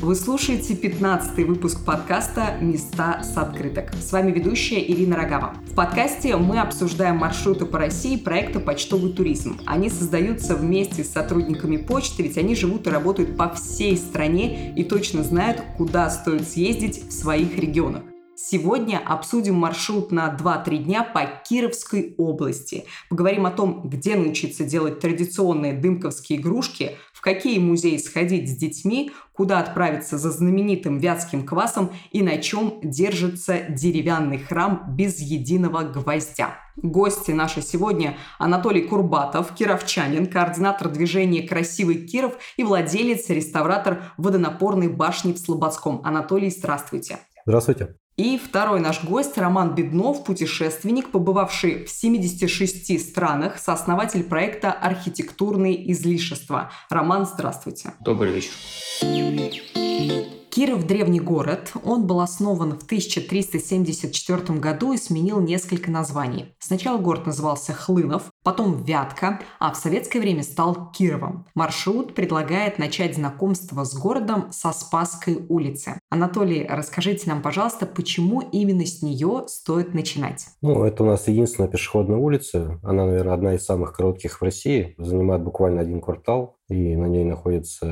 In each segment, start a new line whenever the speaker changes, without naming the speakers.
Вы слушаете 15 выпуск подкаста «Места с открыток». С вами ведущая Ирина Рогава. В подкасте мы обсуждаем маршруты по России проекта «Почтовый туризм». Они создаются вместе с сотрудниками почты, ведь они живут и работают по всей стране и точно знают, куда стоит съездить в своих регионах. Сегодня обсудим маршрут на 2-3 дня по Кировской области. Поговорим о том, где научиться делать традиционные дымковские игрушки, в какие музеи сходить с детьми, куда отправиться за знаменитым вятским квасом и на чем держится деревянный храм без единого гвоздя. Гости наши сегодня Анатолий Курбатов, кировчанин, координатор движения «Красивый Киров» и владелец, реставратор водонапорной башни в Слободском. Анатолий, здравствуйте.
Здравствуйте.
И второй наш гость Роман Беднов, путешественник, побывавший в 76 странах, сооснователь проекта «Архитектурные излишества». Роман, здравствуйте.
Добрый вечер.
Киров – древний город. Он был основан в 1374 году и сменил несколько названий. Сначала город назывался Хлынов, потом Вятка, а в советское время стал Кировом. Маршрут предлагает начать знакомство с городом со Спасской улицы. Анатолий, расскажите нам, пожалуйста, почему именно с нее стоит начинать?
Ну, это у нас единственная пешеходная улица. Она, наверное, одна из самых коротких в России. Занимает буквально один квартал и на ней находится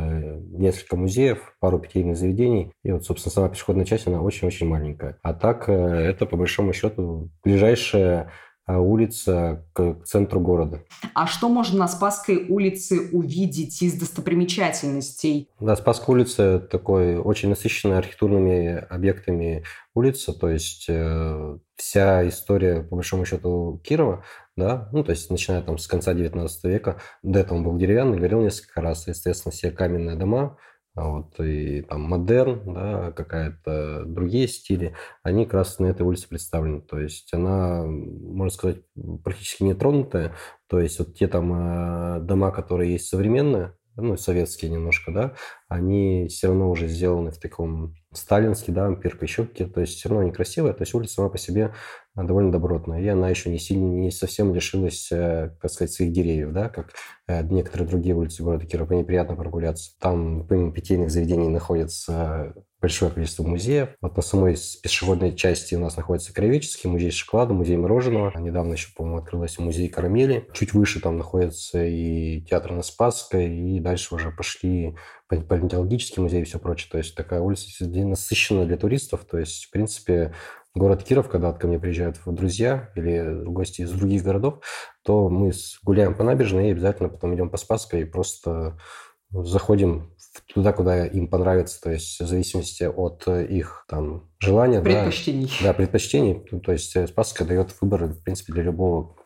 несколько музеев, пару питейных заведений. И вот, собственно, сама пешеходная часть, она очень-очень маленькая. А так, э, это, по большому счету, ближайшая улица к центру города.
А что можно на Спасской улице увидеть из достопримечательностей?
Да, Спасская улица такой очень насыщенная архитектурными объектами улица, то есть э, вся история, по большому счету, Кирова, да, ну, то есть начиная там с конца 19 века, до этого он был деревянный, горел несколько раз, естественно, все каменные дома, а вот, и там модерн, да, какая-то другие стили, они как раз на этой улице представлены. То есть она, можно сказать, практически нетронутая. То есть вот те там э, дома, которые есть современные, ну, советские немножко, да, они все равно уже сделаны в таком сталинский, да, ампирка, еще какие-то, то есть все равно они красивые, то есть улица сама по себе а, довольно добротная, и она еще не сильно, не совсем лишилась, э, как сказать, своих деревьев, да, как э, некоторые другие улицы города Кирова, неприятно прогуляться. Там, помимо питейных заведений, находится большое количество музеев. Вот на самой пешеходной части у нас находится Краеведческий музей шоколада, музей мороженого. Недавно еще, по-моему, открылся музей карамели. Чуть выше там находится и театр на Спасской, и дальше уже пошли палеонтологический музей и все прочее. То есть такая улица насыщенная для туристов. То есть, в принципе, город Киров, когда ко мне приезжают друзья или гости из других городов, то мы гуляем по набережной и обязательно потом идем по Спасской и просто заходим туда, куда им понравится, то есть в зависимости от их там желания.
Предпочтений.
Да, да предпочтений. Ну, то есть э, Спасска дает выбор, в принципе, для любого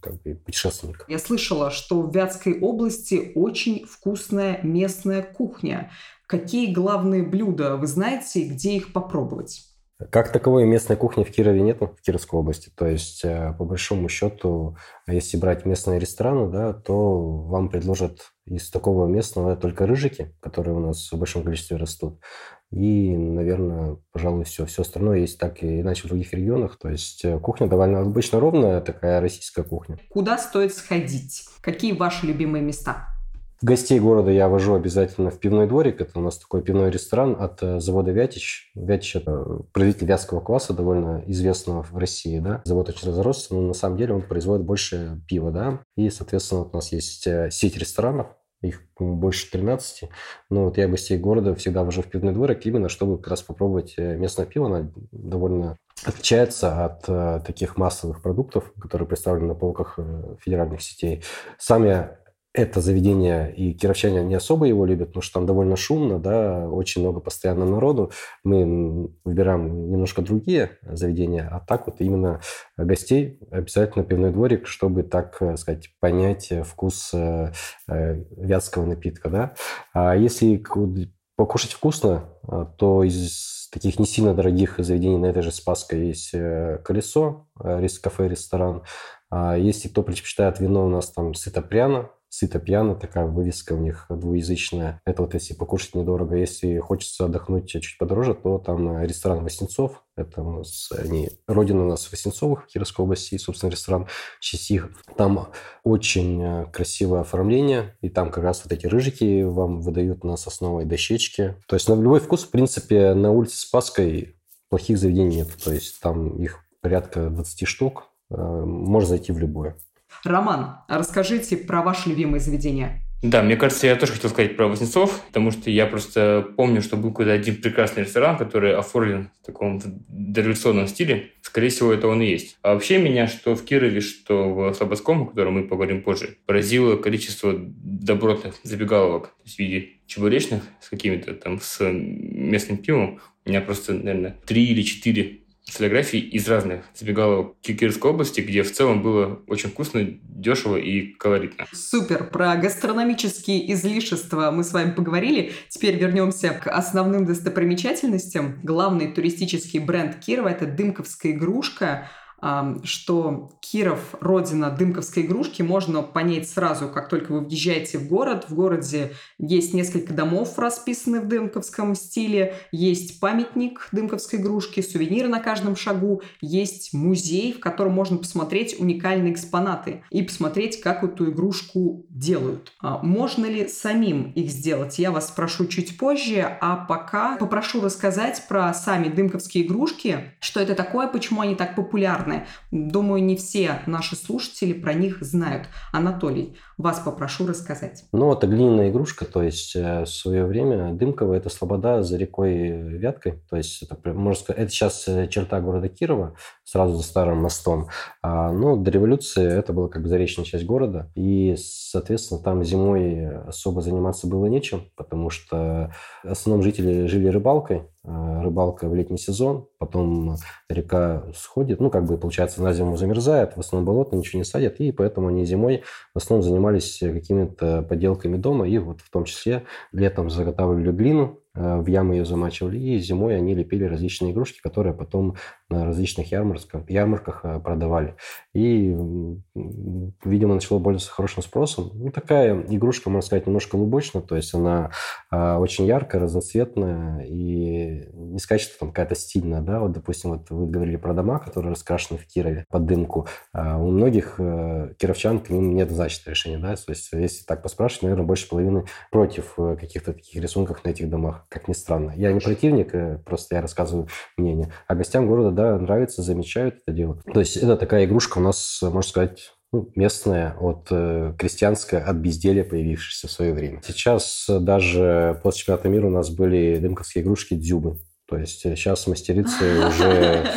как бы, путешественника.
Я слышала, что в Вятской области очень вкусная местная кухня. Какие главные блюда вы знаете, где их попробовать?
Как таковой местной кухни в Кирове нет, в Кировской области. То есть, э, по большому счету, если брать местные рестораны, да, то вам предложат из такого местного только рыжики, которые у нас в большом количестве растут. И, наверное, пожалуй, все. Все остальное есть так и иначе в других регионах. То есть э, кухня довольно обычно ровная, такая российская кухня.
Куда стоит сходить? Какие ваши любимые места?
Гостей города я вожу обязательно в пивной дворик. Это у нас такой пивной ресторан от э, завода «Вятич». «Вятич» – это производитель вятского кваса, довольно известного в России. Да? Завод очень разросся, но на самом деле он производит больше пива. Да? И, соответственно, вот у нас есть э, сеть ресторанов, их больше 13. Но вот я гостей города всегда вожу в пивной дворик, именно чтобы как раз попробовать э, местное пиво. Оно довольно отличается от э, таких массовых продуктов, которые представлены на полках э, федеральных сетей. Сам я это заведение, и кировчане не особо его любят, потому что там довольно шумно, да, очень много постоянно народу. Мы выбираем немножко другие заведения, а так вот именно гостей обязательно пивной дворик, чтобы, так сказать, понять вкус э, э, вятского напитка, да. А если покушать вкусно, э, то из таких не сильно дорогих заведений на этой же Спасской есть «Колесо», кафе-ресторан, А если кто предпочитает вино, у нас там сыто-пряно, сыто пьяно, такая вывеска у них двуязычная. Это вот если покушать недорого. Если хочется отдохнуть чуть подороже, то там ресторан Васнецов. Это у нас они, родина у нас Васнецовых в Кировской области, собственно, ресторан Чистих. Там очень э, красивое оформление, и там как раз вот эти рыжики вам выдают на сосновой дощечке. То есть на любой вкус, в принципе, на улице Спасской плохих заведений нет. То есть там их порядка 20 штук. Э, можно зайти в любое.
Роман, расскажите про ваше любимое заведение.
Да, мне кажется, я тоже хотел сказать про Вознецов, потому что я просто помню, что был какой-то один прекрасный ресторан, который оформлен в таком дореволюционном стиле. Скорее всего, это он и есть. А вообще меня, что в Кирове, что в Слободском, о котором мы поговорим позже, поразило количество добротных забегаловок то есть в виде чебуречных с какими-то там, с местным пивом. У меня просто, наверное, три или четыре фотографий из разных забегаловок Кирской области, где в целом было очень вкусно, дешево и колоритно.
Супер! Про гастрономические излишества мы с вами поговорили. Теперь вернемся к основным достопримечательностям. Главный туристический бренд Кирова – это дымковская игрушка – что Киров – родина дымковской игрушки, можно понять сразу, как только вы въезжаете в город. В городе есть несколько домов, расписаны в дымковском стиле, есть памятник дымковской игрушки, сувениры на каждом шагу, есть музей, в котором можно посмотреть уникальные экспонаты и посмотреть, как эту игрушку делают. А можно ли самим их сделать, я вас спрошу чуть позже, а пока попрошу рассказать про сами дымковские игрушки, что это такое, почему они так популярны, популярны. Думаю, не все наши слушатели про них знают. Анатолий, вас попрошу рассказать.
Ну, это глиняная игрушка, то есть э, в свое время Дымково – это слобода за рекой Вяткой, то есть это, можно сказать, это сейчас э, черта города Кирова, сразу за старым мостом. А, ну, до революции это была как бы заречная часть города, и, соответственно, там зимой особо заниматься было нечем, потому что в основном жители жили рыбалкой, рыбалка в летний сезон, потом река сходит, ну, как бы, получается, на зиму замерзает, в основном болото, ничего не садят, и поэтому они зимой в основном занимались какими-то поделками дома, и вот в том числе летом заготавливали глину, Э, в ямы ее замачивали, и зимой они лепили различные игрушки, которые потом на различных ярмарках, ярмарках э, продавали. И, видимо, начало пользоваться хорошим спросом. Ну, такая игрушка, можно сказать, немножко лубочная, то есть она а, очень яркая, разноцветная, и не сказать, что там какая-то стильная, да, вот, допустим, вот вы говорили про дома, которые раскрашены в Кирове под дымку. У многих кировчан к ним нет значит решения, да, то есть если так поспрашивать, наверное, больше половины против каких-то таких рисунков на этих домах как ни странно. Я не противник, э, просто я рассказываю мнение. А гостям города, да, нравится, замечают это дело. То есть это такая игрушка у нас, можно сказать, ну, местная, от э, крестьянская, от безделия, появившаяся в свое время. Сейчас даже после чемпионата мира у нас были дымковские игрушки дзюбы. То есть сейчас мастерицы уже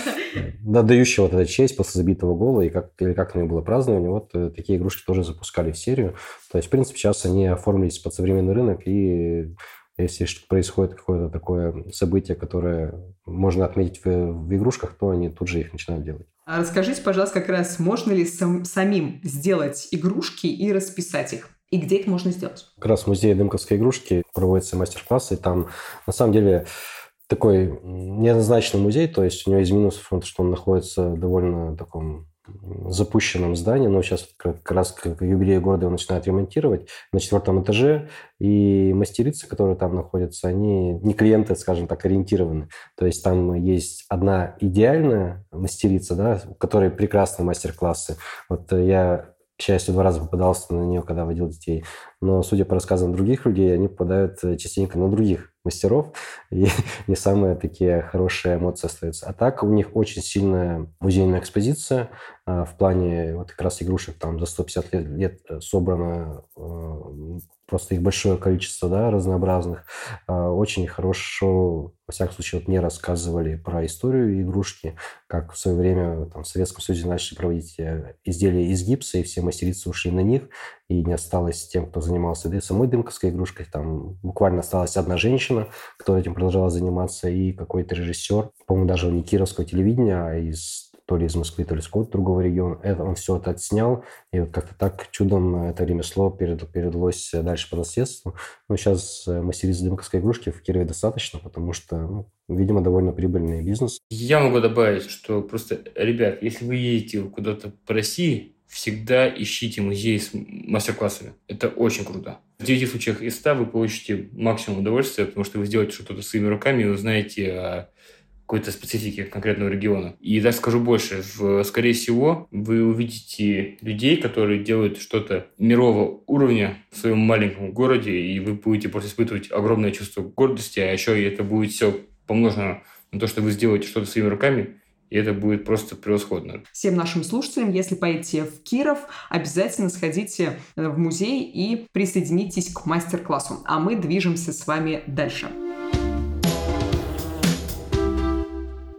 отдающие вот эту честь после забитого гола, и как, или как него было празднование, вот э, такие игрушки тоже запускали в серию. То есть, в принципе, сейчас они оформились под современный рынок и если происходит какое-то такое событие, которое можно отметить в, в игрушках, то они тут же их начинают делать.
А расскажите, пожалуйста, как раз можно ли сам, самим сделать игрушки и расписать их? И где их можно сделать?
Как раз в музее Дымковской игрушки проводятся мастер-классы, там на самом деле такой неоднозначный музей, то есть у него из минусов, что он находится в довольно таком запущенном здании, но сейчас как раз к юбилею города его начинают ремонтировать на четвертом этаже, и мастерицы, которые там находятся, они не клиенты, скажем так, ориентированы. То есть там есть одна идеальная мастерица, да, у которой прекрасные мастер-классы. Вот я к счастью, два раза попадался на нее, когда водил детей. Но, судя по рассказам других людей, они попадают частенько на других мастеров, и не самые такие хорошие эмоции остаются. А так у них очень сильная музейная экспозиция а, в плане вот как раз игрушек там за 150 лет, лет собрано а, просто их большое количество, да, разнообразных. Очень хорошо, во всяком случае, вот мне рассказывали про историю игрушки, как в свое время там, в Советском Союзе начали проводить э, изделия из гипса, и все мастерицы ушли на них, и не осталось тем, кто занимался да, самой дымковской игрушкой. Там буквально осталась одна женщина, кто этим продолжала заниматься, и какой-то режиссер, по-моему, даже не кировского телевидения, а из то ли из Москвы, то ли из какого-то другого региона. Это, он все это отснял, и вот как-то так чудом это ремесло перед, передалось дальше по наследству. Но сейчас э, мастериц дымковской игрушки в Кирове достаточно, потому что, ну, видимо, довольно прибыльный бизнес.
Я могу добавить, что просто, ребят, если вы едете куда-то по России, всегда ищите музеи с мастер-классами. Это очень круто. В 9 случаях из 100 вы получите максимум удовольствия, потому что вы сделаете что-то своими руками и узнаете о какой-то специфики конкретного региона. И даже скажу больше, в, скорее всего, вы увидите людей, которые делают что-то мирового уровня в своем маленьком городе, и вы будете просто испытывать огромное чувство гордости, а еще и это будет все помножено на то, что вы сделаете что-то своими руками, и это будет просто превосходно.
Всем нашим слушателям, если поедете в Киров, обязательно сходите э, в музей и присоединитесь к мастер-классу. А мы движемся с вами дальше.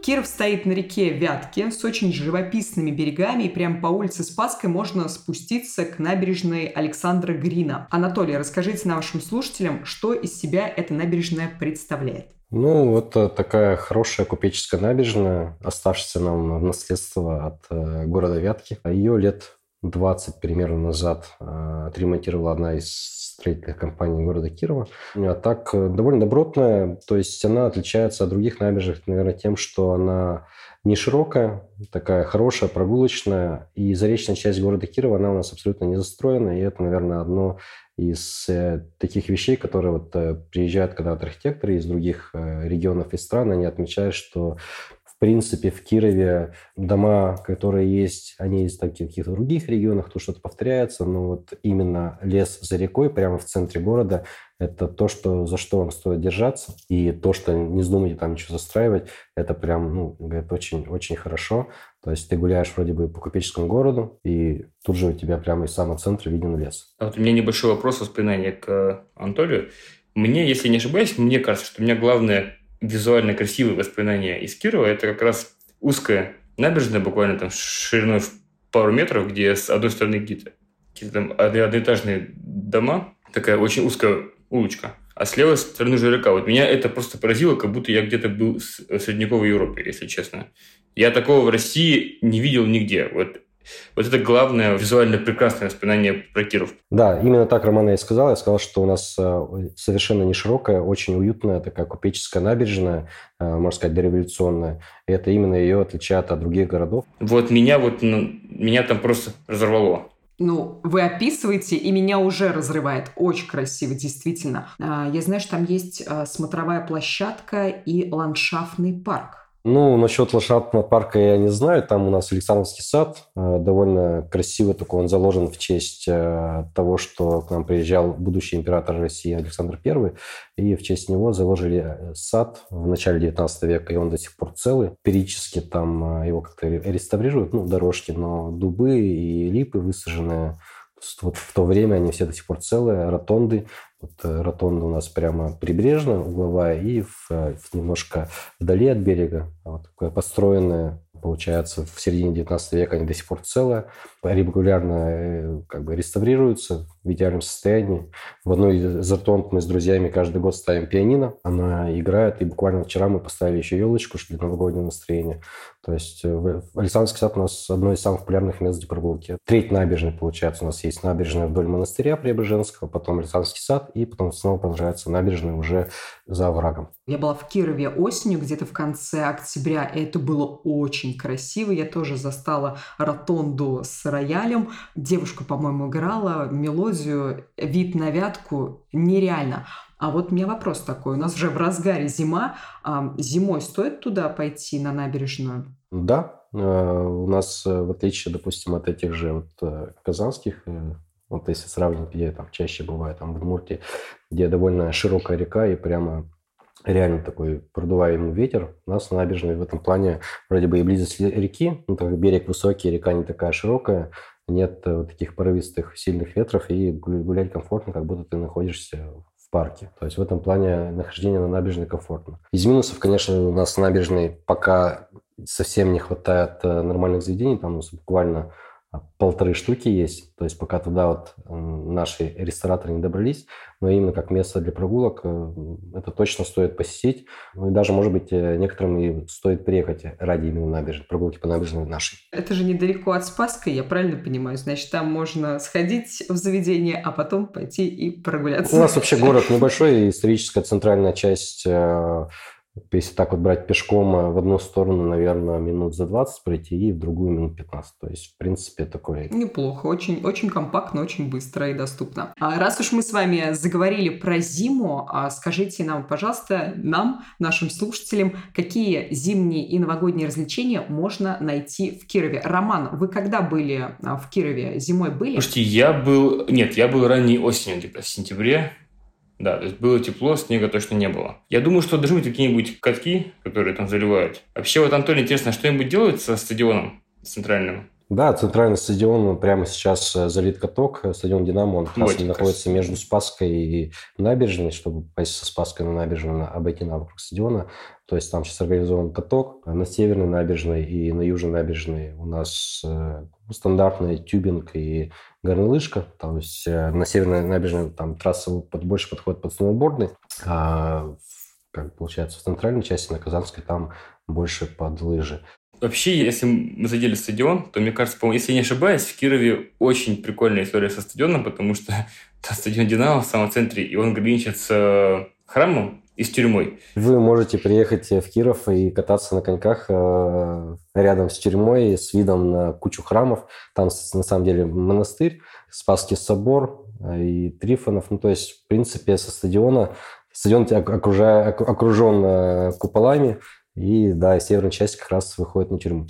Киров стоит на реке Вятки с очень живописными берегами, и прямо по улице Спасской можно спуститься к набережной Александра Грина. Анатолий, расскажите нашим слушателям, что из себя эта набережная представляет.
Ну, это такая хорошая купеческая набережная, оставшаяся нам в наследство от э, города Вятки. Ее лет 20 примерно назад э, отремонтировала одна из строительных компаний города Кирова. А так довольно добротная, то есть она отличается от других набережных, наверное, тем, что она не широкая, такая хорошая, прогулочная, и заречная часть города Кирова, она у нас абсолютно не застроена, и это, наверное, одно из э, таких вещей, которые вот э, приезжают когда вот архитекторы из других э, регионов и стран, они отмечают, что в принципе, в Кирове дома, которые есть, они есть в каких-то других регионах, то что-то повторяется, но вот именно лес за рекой, прямо в центре города, это то, что, за что вам стоит держаться, и то, что не вздумайте там ничего застраивать, это прям, ну, говорит, очень-очень хорошо. То есть ты гуляешь вроде бы по купеческому городу, и тут же у тебя прямо из самого центра виден лес.
А вот у меня небольшой вопрос воспоминания к Анатолию. Мне, если не ошибаюсь, мне кажется, что у меня главное визуально красивые воспоминания из Кирова, это как раз узкая набережная, буквально там шириной в пару метров, где с одной стороны какие-то какие там одноэтажные дома, такая очень узкая улочка, а с левой стороны уже река. Вот меня это просто поразило, как будто я где-то был в средневековой Европе, если честно. Я такого в России не видел нигде. Вот вот это главное визуально прекрасное воспоминание про Киров.
Да, именно так Роман и сказал. Я сказал, что у нас э, совершенно не широкая, очень уютная такая купеческая набережная, э, можно сказать, дореволюционная. И это именно ее отличает от других городов.
Вот меня вот ну, меня там просто разорвало.
Ну, вы описываете, и меня уже разрывает. Очень красиво, действительно. А, я знаю, что там есть э, смотровая площадка и ландшафтный парк.
Ну, насчет лошадного парка я не знаю. Там у нас Александровский сад. Э, довольно красиво такой. Он заложен в честь э, того, что к нам приезжал будущий император России Александр I. И в честь него заложили э, сад в начале 19 века. И он до сих пор целый. Периодически там его как-то реставрируют, ну, дорожки, но дубы и липы высаженные вот в то время они все до сих пор целые, ротонды. Вот э, ротонда у нас прямо прибрежная, угловая, и в, э, в немножко вдали от берега, вот такое построенное получается, в середине 19 века они до сих пор целые, регулярно э, как бы реставрируются в идеальном состоянии. В одной из ротонд мы с друзьями каждый год ставим пианино, она играет, и буквально вчера мы поставили еще елочку для новогоднего настроения. То есть э, Александровский сад у нас одно из самых популярных мест для прогулки. Треть набережной, получается, у нас есть набережная вдоль монастыря Преображенского, потом Александровский сад, и потом снова продолжается набережная уже за оврагом.
Я была в Кирове осенью, где-то в конце октября, и это было очень красиво. Я тоже застала ротонду с роялем. Девушка, по-моему, играла мелодию «Вид на вятку» нереально. А вот у меня вопрос такой. У нас уже в разгаре зима. А зимой стоит туда пойти, на набережную?
Да. Э, у нас, э, в отличие, допустим, от этих же вот э, казанских вот если сравнить, где там чаще бывает, там в Удмуртии, где довольно широкая река и прямо реально такой продуваемый ветер. У нас на набережной в этом плане вроде бы и близость реки, ну, так берег высокий, река не такая широкая, нет вот таких порывистых сильных ветров, и гулять комфортно, как будто ты находишься в парке. То есть в этом плане нахождение на набережной комфортно. Из минусов, конечно, у нас на набережной пока совсем не хватает э, нормальных заведений, там у нас буквально полторы штуки есть. То есть пока туда вот наши рестораторы не добрались, но именно как место для прогулок э, это точно стоит посетить. Ну и даже, может быть, э, некоторым и стоит приехать ради именно набережной, прогулки по набережной нашей.
Это же недалеко от Спаска, я правильно понимаю? Значит, там можно сходить в заведение, а потом пойти и прогуляться.
У нас вообще город небольшой, историческая центральная часть э, Если так вот брать пешком э, в одну сторону, наверное, минут за 20 пройти и в другую минут 15. То есть, в принципе, такой...
Неплохо, очень, очень компактно, очень быстро и доступно. А раз уж мы с вами заговорили про зиму, а скажите нам, пожалуйста, нам, нашим слушателям, какие зимние и новогодние развлечения можно найти в Кирове? Роман, вы когда были а, в Кирове? Зимой были?
Слушайте, я был... Нет, я был ранней осенью, где-то в сентябре. Да, то есть было тепло, снега точно не было. Я думаю, что должны быть какие-нибудь катки, которые там заливают. Вообще, вот, Анатолий, интересно, что-нибудь делают со стадионом центральным?
Да, центральный стадион прямо сейчас э, залит каток. Стадион «Динамо», он как раз находится между Спаской и набережной, чтобы пойти со Спаской на набережную, обойти на вокруг стадиона. То есть там сейчас организован каток. На северной набережной и на южной набережной у нас э, стандартный тюбинг и горнолыжка. То есть э, на северной набережной там трасса больше подходит под сноубордный, а как получается в центральной части, на Казанской, там больше под лыжи.
Вообще, если мы задели стадион, то, мне кажется, если не ошибаюсь, в Кирове очень прикольная история со стадионом, потому что стадион «Динамо» в самом центре, и он граничит с храмом и с тюрьмой.
Вы можете приехать в Киров и кататься на коньках э, рядом с тюрьмой с видом на кучу храмов. Там, на самом деле, монастырь, Спасский собор э, и Трифонов. Ну, то есть, в принципе, со стадиона Стадион окружа, окружен э, куполами, и, да, северная часть как раз выходит на тюрьму.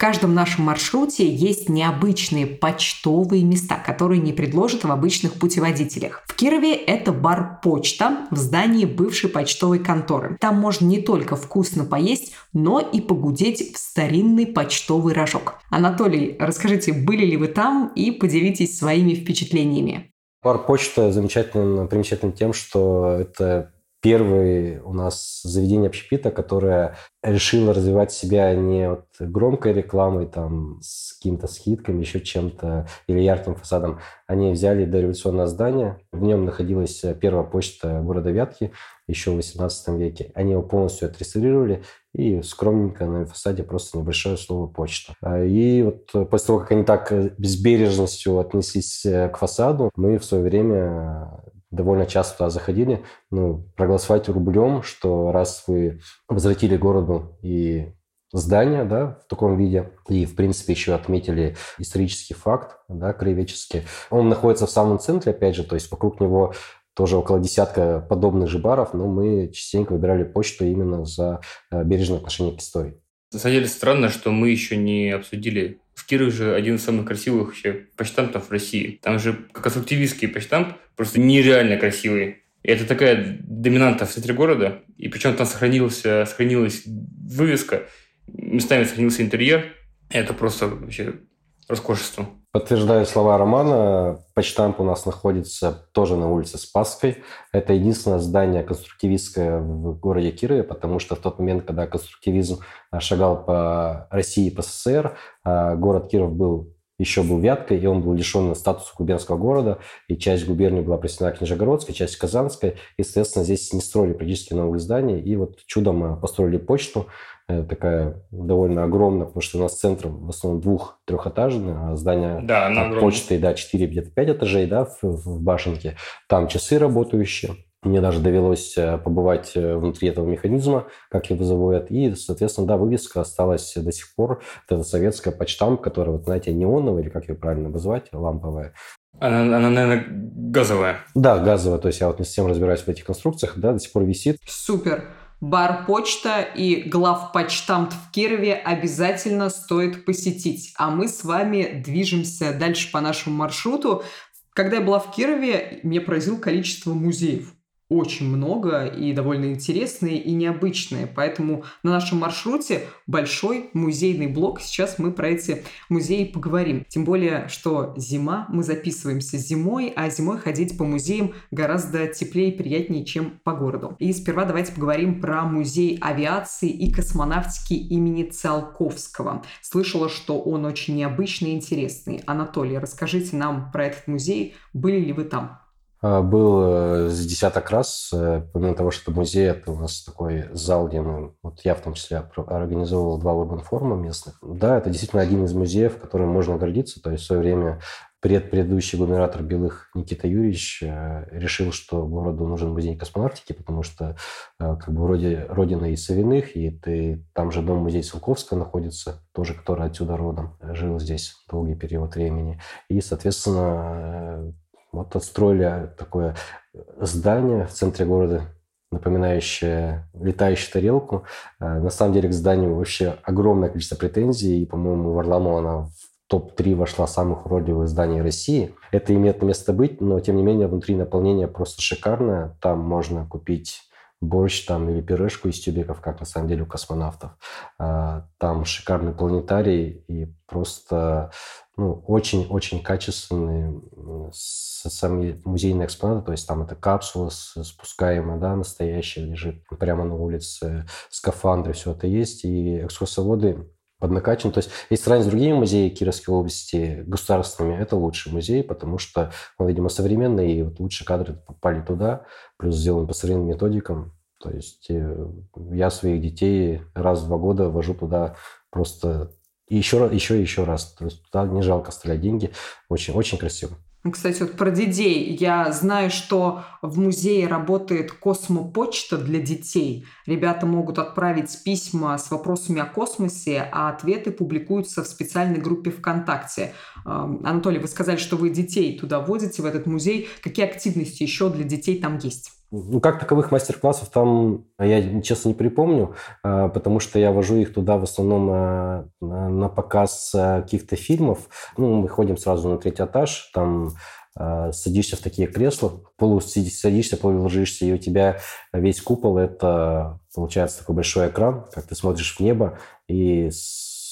Каждом нашем маршруте есть необычные почтовые места, которые не предложат в обычных путеводителях. В Кирове это бар «Почта» в здании бывшей почтовой конторы. Там можно не только вкусно поесть, но и погудеть в старинный почтовый рожок. Анатолий, расскажите, были ли вы там и поделитесь своими впечатлениями.
Бар «Почта» замечательным, примечателен тем, что это первый у нас заведение общепита, которое решило развивать себя не вот громкой рекламой, там, с какими-то скидками, еще чем-то, или ярким фасадом. Они взяли дореволюционное здание, в нем находилась первая почта города Вятки еще в 18 веке. Они его полностью отреставрировали, и скромненько на фасаде просто небольшое слово «почта». А, и вот после того, как они так с бережностью отнеслись э, к фасаду, мы в свое время довольно часто туда заходили, ну, проголосовать рублем, что раз вы возвратили городу и здание, да, в таком виде, и, в принципе, еще отметили исторический факт, да, краеведческий. Он находится в самом центре, опять же, то есть вокруг него тоже около десятка подобных же баров, но мы частенько выбирали почту именно за э, бережное отношение к истории.
На самом деле странно, что мы еще не обсудили. В Кирове же один из самых красивых вообще почтамтов в России. Там же конструктивистский почтамт, просто нереально красивый. И это такая доминанта в центре города. И причем там сохранился, сохранилась вывеска, местами сохранился интерьер. Это просто вообще роскошество.
Подтверждаю слова Романа. Почтамп у нас находится тоже на улице Спасской. Это единственное здание конструктивистское в городе Кирове, потому что в тот момент, когда конструктивизм а, шагал по России по СССР, а, город Киров был еще был Вяткой, и он был лишен статуса губернского города, и часть губернии была присоединена к Нижегородской, часть Казанской, и, соответственно, здесь не строили практически новых зданий, и вот чудом а, построили почту, такая довольно огромная, потому что у нас центр в основном двух-трехэтажный, а здание
да, она
почты, да, 4, где-то 5 этажей, да, в, в башенке. Там часы работающие. Мне даже довелось э, побывать э, внутри этого механизма, как его заводят. И, соответственно, да, вывеска осталась до сих пор. Это советская почтамп, которая, вот, знаете, неоновая, или как ее правильно назвать, ламповая.
Она, она, наверное, газовая.
Да, газовая. То есть я вот не совсем разбираюсь в этих конструкциях, да, до сих пор висит.
Супер бар почта и главпочтамт в Кирове обязательно стоит посетить. А мы с вами движемся дальше по нашему маршруту. Когда я была в Кирове, меня поразило количество музеев очень много и довольно интересные и необычные. Поэтому на нашем маршруте большой музейный блок. Сейчас мы про эти музеи поговорим. Тем более, что зима, мы записываемся зимой, а зимой ходить по музеям гораздо теплее и приятнее, чем по городу. И сперва давайте поговорим про музей авиации и космонавтики имени Циолковского. Слышала, что он очень необычный и интересный. Анатолий, расскажите нам про этот музей. Были ли вы там?
А, был э, с десяток раз. Э, помимо того, что музей, это у нас такой зал, где мы, вот я в том числе организовывал два урбан форума местных. Да, это действительно один из музеев, которым можно гордиться. То есть в свое время пред предыдущий губернатор Белых Никита Юрьевич э, решил, что городу нужен музей космонавтики, потому что как бы вроде родина и Савиных, и ты, там же дом-музей Силковского находится, тоже который отсюда родом, жил здесь долгий период времени. И, соответственно, вот отстроили такое здание в центре города, напоминающее летающую тарелку. На самом деле к зданию вообще огромное количество претензий, и, по-моему, Варламова она в топ-3 вошла самых уродливых зданий России. Это имеет место быть, но тем не менее внутри наполнение просто шикарное. Там можно купить борщ там или пирожку из тюбиков, как на самом деле у космонавтов. А, там шикарный планетарий и просто ну, очень-очень качественные сами музейные экспонаты, то есть там это капсула спускаемая, да, настоящая лежит прямо на улице, скафандры, все это есть, и экскурсоводы поднакачан. То есть, если сравнить с другими музеями Кировской области государственными, это лучший музей, потому что он, видимо, современный, и вот лучшие кадры попали туда, плюс сделан по современным методикам. То есть э, я своих детей раз в два года вожу туда просто еще, раз, еще и еще раз. То есть туда не жалко стрелять деньги. Очень, очень красиво.
Ну, кстати, вот про детей. Я знаю, что в музее работает космопочта для детей. Ребята могут отправить письма с вопросами о космосе, а ответы публикуются в специальной группе ВКонтакте. Анатолий, вы сказали, что вы детей туда водите, в этот музей. Какие активности еще для детей там есть?
Ну, как таковых мастер-классов там я, честно, не припомню, а, потому что я вожу их туда в основном а, на показ а, каких-то фильмов. Ну, мы ходим сразу на третий этаж, там садишься в такие кресла, полу садишься, полу ложишься, и у тебя весь купол – это, получается, такой большой экран, как ты смотришь в небо, и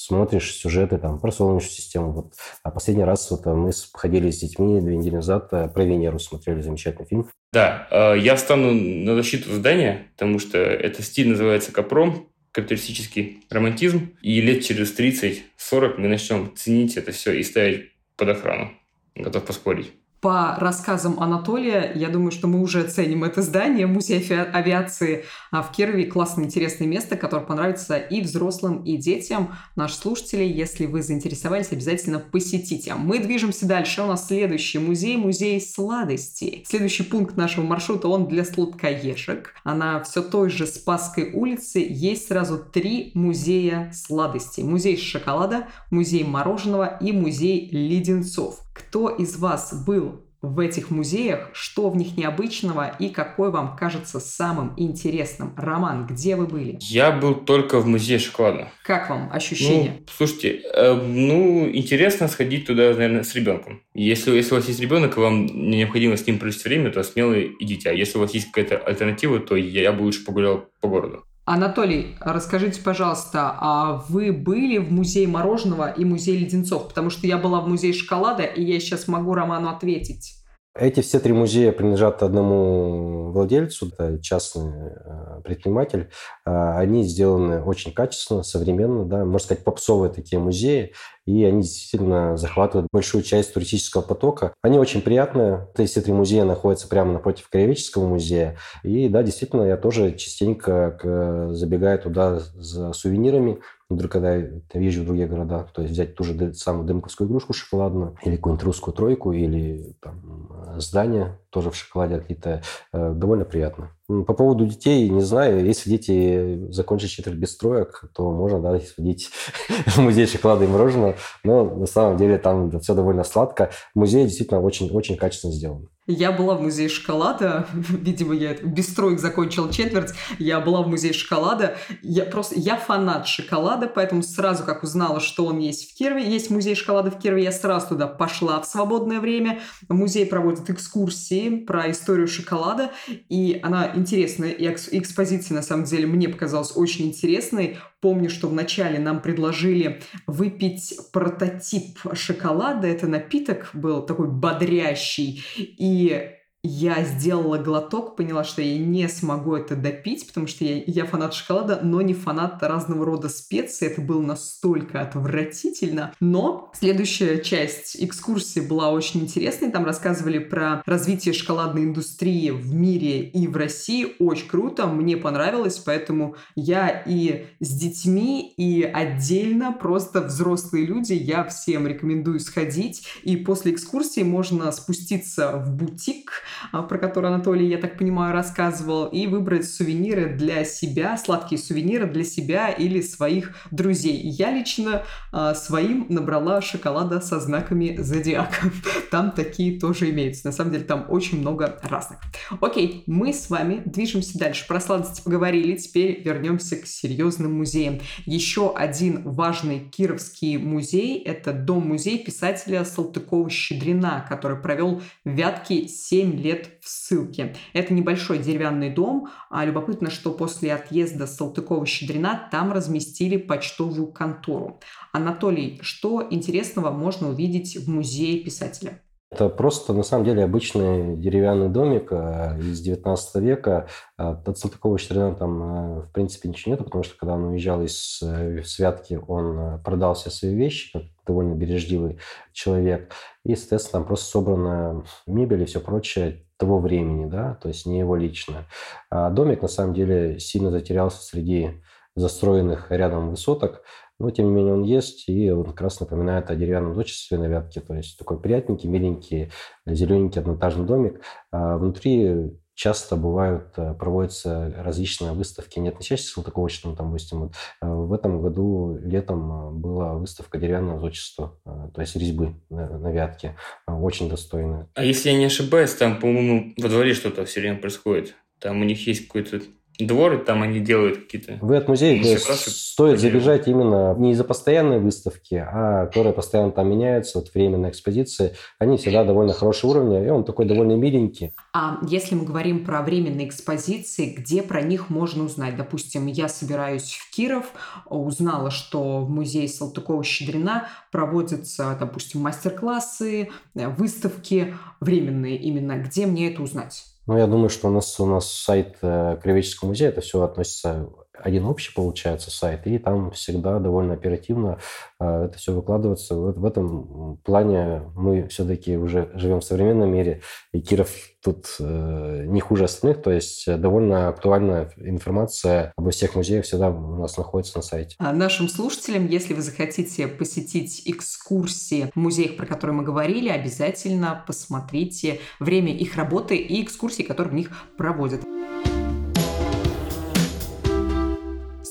смотришь сюжеты там про Солнечную систему. Вот. А последний раз вот, мы ходили с детьми две недели назад, э, про Венеру смотрели замечательный фильм.
Да, э, я встану на защиту здания, потому что этот стиль называется Капром, капиталистический романтизм, и лет через 30-40 мы начнем ценить это все и ставить под охрану. Готов поспорить.
По рассказам Анатолия, я думаю, что мы уже оценим это здание, музей авиации а, в Кирове. Классное, интересное место, которое понравится и взрослым, и детям. Наши слушатели, если вы заинтересовались, обязательно посетите. Мы движемся дальше. У нас следующий музей, музей сладостей. Следующий пункт нашего маршрута, он для сладкоежек. А на все той же Спасской улице есть сразу три музея сладостей. Музей шоколада, музей мороженого и музей леденцов. Кто из вас был в этих музеях, что в них необычного и какой вам кажется самым интересным? Роман, где вы были?
Я был только в музее шоколада.
Как вам ощущения?
Ну, слушайте, э, ну, интересно сходить туда, наверное, с ребенком. Если, если у вас есть ребенок, и вам необходимо с ним провести время, то смело идите. А если у вас есть какая-то альтернатива, то я, я бы лучше погулял по городу.
Анатолий, расскажите, пожалуйста, а вы были в музее мороженого и музее леденцов? Потому что я была в музее шоколада, и я сейчас могу Роману ответить.
Эти все три музея принадлежат одному владельцу, это частный э, предприниматель. А, они сделаны очень качественно, современно, да, можно сказать, попсовые такие музеи, и они действительно захватывают большую часть туристического потока. Они очень приятные. Все три музея находятся прямо напротив Краеведческого музея. И да, действительно, я тоже частенько забегаю туда за сувенирами, вдруг когда я езжу в другие города, то есть взять ту же самую дымковскую игрушку шоколадную, или какую-нибудь русскую тройку, или там, здание тоже в шоколаде отлитое, э, довольно приятно. По поводу детей, не знаю, если дети закончат четверть без троек, то можно, да, сходить в музей шоколада и мороженого, но на самом деле там все довольно сладко. Музей действительно очень-очень качественно сделан.
Я была в музее шоколада, видимо, я без троек закончила четверть, я была в музее шоколада, я просто, я фанат шоколада, поэтому сразу, как узнала, что он есть в Кирове, есть музей шоколада в Кирове, я сразу туда пошла в свободное время. Музей проводит экскурсии про историю шоколада, и она интересная, и экспозиция, на самом деле, мне показалась очень интересной. Помню, что вначале нам предложили выпить прототип шоколада, это напиток был такой бодрящий, и я сделала глоток, поняла, что я не смогу это допить, потому что я, я фанат шоколада, но не фанат разного рода специй. Это было настолько отвратительно. Но следующая часть экскурсии была очень интересной. Там рассказывали про развитие шоколадной индустрии в мире и в России. Очень круто, мне понравилось, поэтому я и с детьми, и отдельно, просто взрослые люди, я всем рекомендую сходить. И после экскурсии можно спуститься в бутик, про который Анатолий, я так понимаю, рассказывал, и выбрать сувениры для себя, сладкие сувениры для себя или своих друзей. Я лично а, своим набрала шоколада со знаками зодиака. Там такие тоже имеются. На самом деле там очень много разных. Окей, мы с вами движемся дальше. Про сладости поговорили, теперь вернемся к серьезным музеям. Еще один важный кировский музей – это дом-музей писателя Салтыкова-Щедрина, который провел в Вятке 7 лет в ссылке. Это небольшой деревянный дом. А любопытно, что после отъезда Салтыкова-Щедрина там разместили почтовую контору. Анатолий, что интересного можно увидеть в музее писателя?
Это просто, на самом деле, обычный деревянный домик э, из 19 века. От Салтыкова Щедрина там, э, в принципе, ничего нет, потому что, когда он уезжал из э, Святки, он продал все свои вещи, довольно бережливый человек. И, соответственно, там просто собрана мебель и все прочее того времени, да, то есть не его лично. А домик, на самом деле, сильно затерялся среди застроенных рядом высоток, но, тем не менее, он есть, и он как раз напоминает о деревянном дочестве на Вятке, то есть такой приятненький, миленький, зелененький одноэтажный домик. А внутри часто бывают, э, проводятся различные выставки, не чаще Салтыковичного, там, допустим, вот, э, в этом году летом э, была выставка деревянного зодчества, то есть резьбы на, на Вятке, очень достойная.
А если я не ошибаюсь, там, по-моему, во дворе что-то все время происходит. Там у них есть какой-то двор, и там они делают какие-то...
В этот музей стоит забежать именно не из-за постоянной выставки, а которые постоянно там меняются, вот временные экспозиции, они всегда довольно хорошего уровня, и он такой довольно миленький.
А если мы говорим про временные экспозиции, где про них можно узнать? Допустим, я собираюсь в Киров, узнала, что в музее Салтыкова-Щедрина проводятся, допустим, мастер-классы, выставки временные именно. Где мне это узнать?
Ну, я думаю, что у нас, у нас сайт э, Кривеческого музея, это все относится один общий, получается, сайт, и там всегда довольно оперативно э, это все выкладывается. В, в этом плане мы все-таки уже живем в современном мире, и Киров тут э, не хуже остальных, то есть довольно актуальная информация обо всех музеях всегда у нас находится на сайте.
А нашим слушателям, если вы захотите посетить экскурсии в музеях, про которые мы говорили, обязательно посмотрите время их работы и экскурсии, которые в них проводят.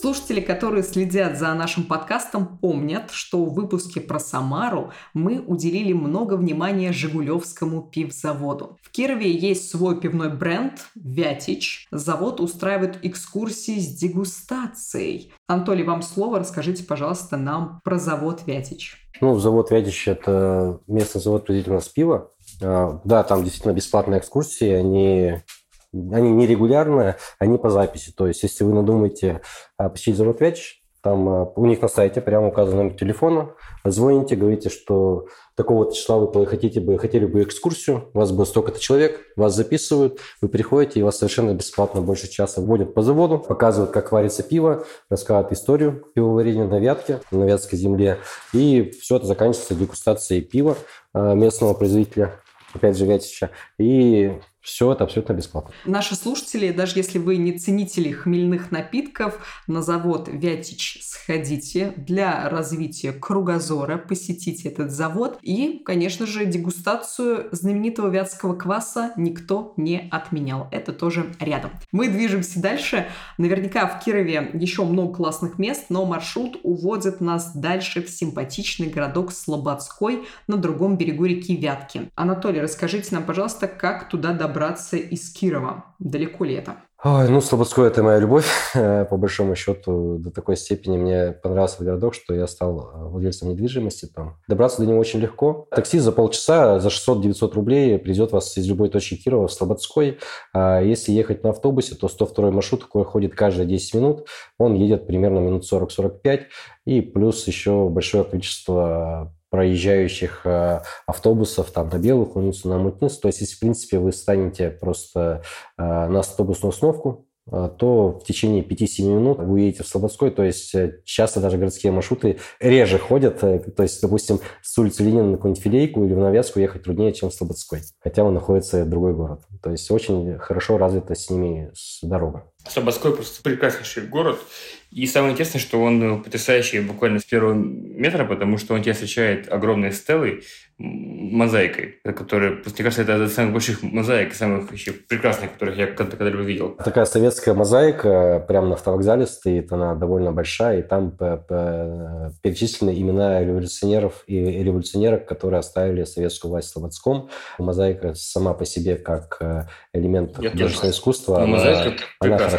Слушатели, которые следят за нашим подкастом, помнят, что в выпуске про Самару мы уделили много внимания Жигулевскому пивзаводу. В Кирове есть свой пивной бренд «Вятич». Завод устраивает экскурсии с дегустацией. Анатолий, вам слово. Расскажите, пожалуйста, нам про завод «Вятич».
Ну, завод «Вятич» – это местный завод производителя пива. А, да, там действительно бесплатные экскурсии, они они не регулярные, они по записи. То есть, если вы надумаете а, посетить завод Вяч, там а, у них на сайте прямо указан номер телефона, звоните, говорите, что такого числа вы хотите бы, хотели бы экскурсию, у вас будет столько-то человек, вас записывают, вы приходите, и вас совершенно бесплатно больше часа вводят по заводу, показывают, как варится пиво, рассказывают историю пивоварения на Вятке, на Вятской земле, и все это заканчивается дегустацией пива а, местного производителя, опять же, Вятича, и все это абсолютно бесплатно.
Наши слушатели, даже если вы не ценители хмельных напитков, на завод Вятич сходите для развития кругозора, посетите этот завод. И, конечно же, дегустацию знаменитого вятского кваса никто не отменял. Это тоже рядом. Мы движемся дальше. Наверняка в Кирове еще много классных мест, но маршрут уводит нас дальше в симпатичный городок Слободской на другом берегу реки Вятки. Анатолий, расскажите нам, пожалуйста, как туда добраться добраться из Кирова? Далеко ли это?
Ой, ну, Слободской – это моя любовь, по большому счету. До такой степени мне понравился городок, что я стал э, владельцем недвижимости там. Добраться до него очень легко. Такси за полчаса, за 600-900 рублей привезет вас из любой точки Кирова в Слободской. А если ехать на автобусе, то 102 маршрут, который ходит каждые 10 минут, он едет примерно минут 40-45. И плюс еще большое количество проезжающих э, автобусов там на белую улицу, на мутницу. То есть, если, в принципе, вы станете просто э, на автобусную остановку, а, то в течение 5-7 минут вы едете в Слободской, то есть э, часто даже городские маршруты реже ходят, э, то есть, допустим, с улицы Ленина на какую-нибудь Филейку или в Навязку ехать труднее, чем в Слободской, хотя он находится в другой город. То есть очень хорошо развита с ними дорога.
Слободской просто прекраснейший город. И самое интересное, что он потрясающий буквально с первого метра, потому что он тебя встречает огромной стелой, мозаикой, которая, мне кажется, это одна из самых больших мозаик, самых еще прекрасных, которых я когда-либо видел.
Такая советская мозаика прямо на автовокзале стоит, она довольно большая, и там перечислены имена революционеров и революционерок, которые оставили советскую власть в Слободском. Мозаика сама по себе как э, элемент художественного искусства, она, она хороша.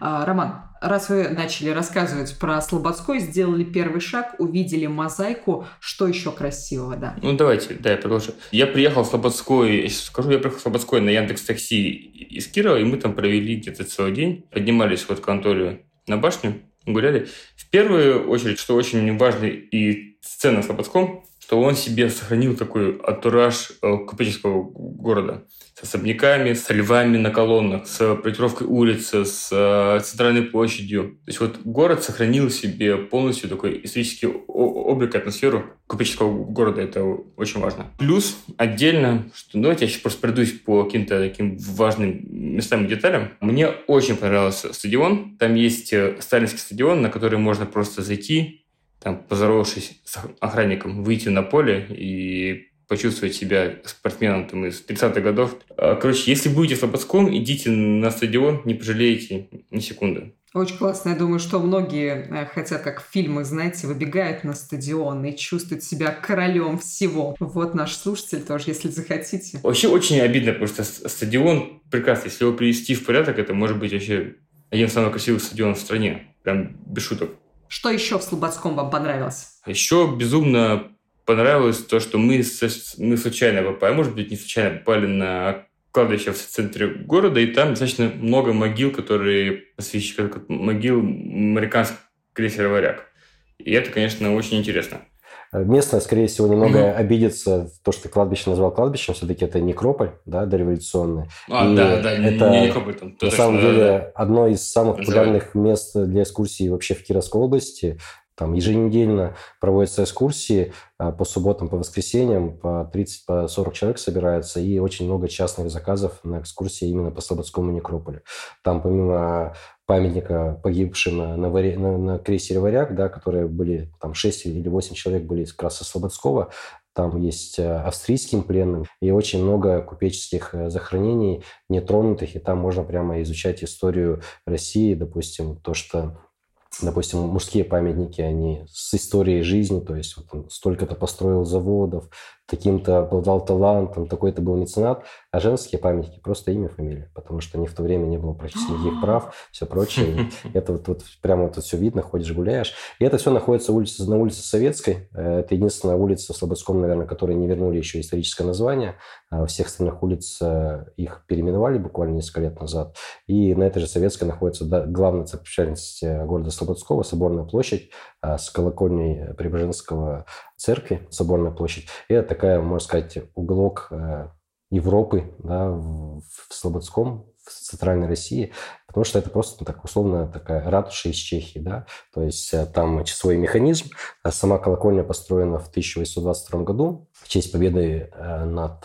А, Роман, раз вы начали рассказывать про Слободской, сделали первый шаг, увидели мозаику, что еще красивого, да?
Ну, давайте, да, я продолжу. Я приехал в Слободской, я скажу, я приехал в Слободской на Яндекс Такси из Кирова, и мы там провели где-то целый день, поднимались вот к Анатолию на башню, гуляли. В первую очередь, что очень важно и сцена в Слободском, что он себе сохранил такой антураж э, купеческого города с особняками, с львами на колоннах, с проектировкой улицы, с э, центральной площадью. То есть вот город сохранил себе полностью такой исторический облик, атмосферу купеческого города. Это очень важно. Плюс отдельно, что ну, давайте я сейчас просто пройдусь по каким-то таким важным местам и деталям. Мне очень понравился стадион. Там есть э, сталинский стадион, на который можно просто зайти, там, поздоровавшись с охранником, выйти на поле и почувствовать себя спортсменом там, из 30-х годов. А, короче, если будете Слободском, идите на стадион, не пожалеете ни секунды.
Очень классно. Я думаю, что многие э, хотят, как в фильмах, знаете, выбегают на стадион и чувствуют себя королем всего. Вот наш слушатель тоже, если захотите.
Вообще очень обидно, потому что стадион прекрасный. Если его привести в порядок, это может быть вообще один из самых красивых стадионов в стране. Прям без шуток.
Что еще в Слободском вам понравилось?
Еще безумно понравилось то, что мы, мы случайно попали, может быть, не случайно попали на кладбище в центре города, и там достаточно много могил, которые посвящены могил американского крейсера «Варяг». И это, конечно, очень интересно.
Местное, скорее всего, немного mm-hmm. обидится то, что ты кладбище назвал кладбищем. Все-таки это некрополь, да, дореволюционный.
А, и да, да, это, не некрополь. Там,
на самом деле, да. одно из самых популярных мест для экскурсий вообще в Кировской области. Там еженедельно проводятся экскурсии а, по субботам, по воскресеньям, по 30-40 по человек собираются, и очень много частных заказов на экскурсии именно по Слободскому некрополю. Там помимо памятника погибшим на, на, на, на крейсере «Варяг», да, которые были, там 6 или 8 человек были как раз Слободского, там есть э, австрийским пленным, и очень много купеческих э, захоронений нетронутых, и там можно прямо изучать историю России, допустим, то, что допустим, мужские памятники, они с историей жизни, то есть вот столько-то построил заводов, таким-то обладал талантом, такой-то был меценат, а женские памятники просто имя, фамилия, потому что ни в то время не было практически никаких прав, все прочее. Это вот, вот прямо вот все видно, ходишь, гуляешь. И это все находится улице, на улице Советской. Э, это единственная улица в Слободском, наверное, которой не вернули еще историческое название. А всех остальных улиц их переименовали буквально несколько лет назад. И на этой же Советской находится главная достопримечательность города Слободского, Соборная площадь с колокольней Преображенского церкви, Соборная площадь. И это такая, можно сказать, уголок э, Европы да, в Слободском, в центральной России, потому что это просто так условно такая ратуша из Чехии, да, то есть э, там часовой механизм, а сама колокольня построена в 1822 году в честь победы э, над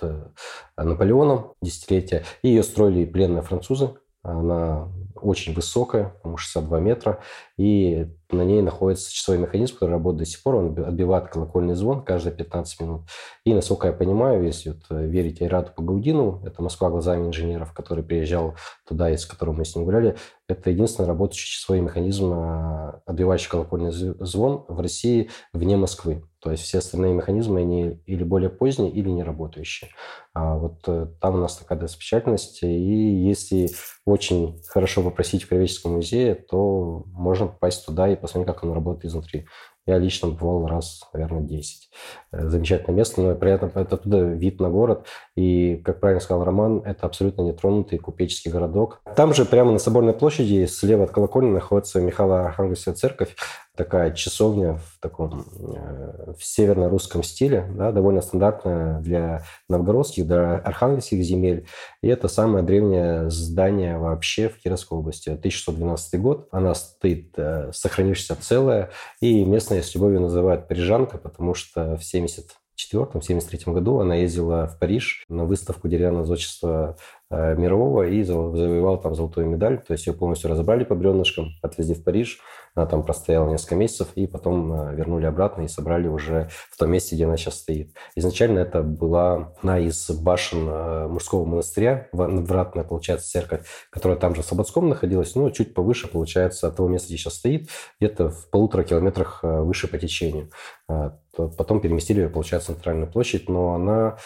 Наполеоном десятилетия, и ее строили пленные французы, она очень высокая, по 62 метра, и на ней находится часовой механизм, который работает до сих пор. Он отбивает колокольный звон каждые 15 минут. И, насколько я понимаю, если вот э, верить Айрату Пагаудину, это Москва глазами инженеров, который приезжал туда, и с которым мы с ним гуляли, это единственный работающий часовой механизм, э, отбивающий колокольный звон в России вне Москвы. То есть все остальные механизмы, они или более поздние, или не работающие. А вот э, там у нас такая достопримечательность. И если очень хорошо попросить в Кривеческом музее, то можно попасть туда и посмотреть, как оно работает изнутри. Я лично бывал раз, наверное, 10. Э, замечательное место, но при этом это оттуда вид на город. И, как правильно сказал Роман, это абсолютно нетронутый купеческий городок. Там же прямо на Соборной площади слева от колокольни находится Михаила Архангельская церковь. Такая часовня в таком э, в северно-русском стиле, да, довольно стандартная для новгородских, для архангельских земель. И это самое древнее здание вообще в Кировской области. 1612 год. Она стоит э, сохранившаяся целая. И местные с любовью называют парижанка, потому что в 70 1974-1973 году она ездила в Париж на выставку деревянного зодчества мирового и завоевал там золотую медаль. То есть ее полностью разобрали по бревнышкам, отвезли в Париж. Она там простояла несколько месяцев и потом э, вернули обратно и собрали уже в том месте, где она сейчас стоит. Изначально это была одна из башен э, мужского монастыря, вратная, получается, церковь, которая там же в Слободском находилась, ну, чуть повыше, получается, от того места, где сейчас стоит, где-то в полутора километрах выше по течению. Потом переместили ее, получается, на центральную площадь, но она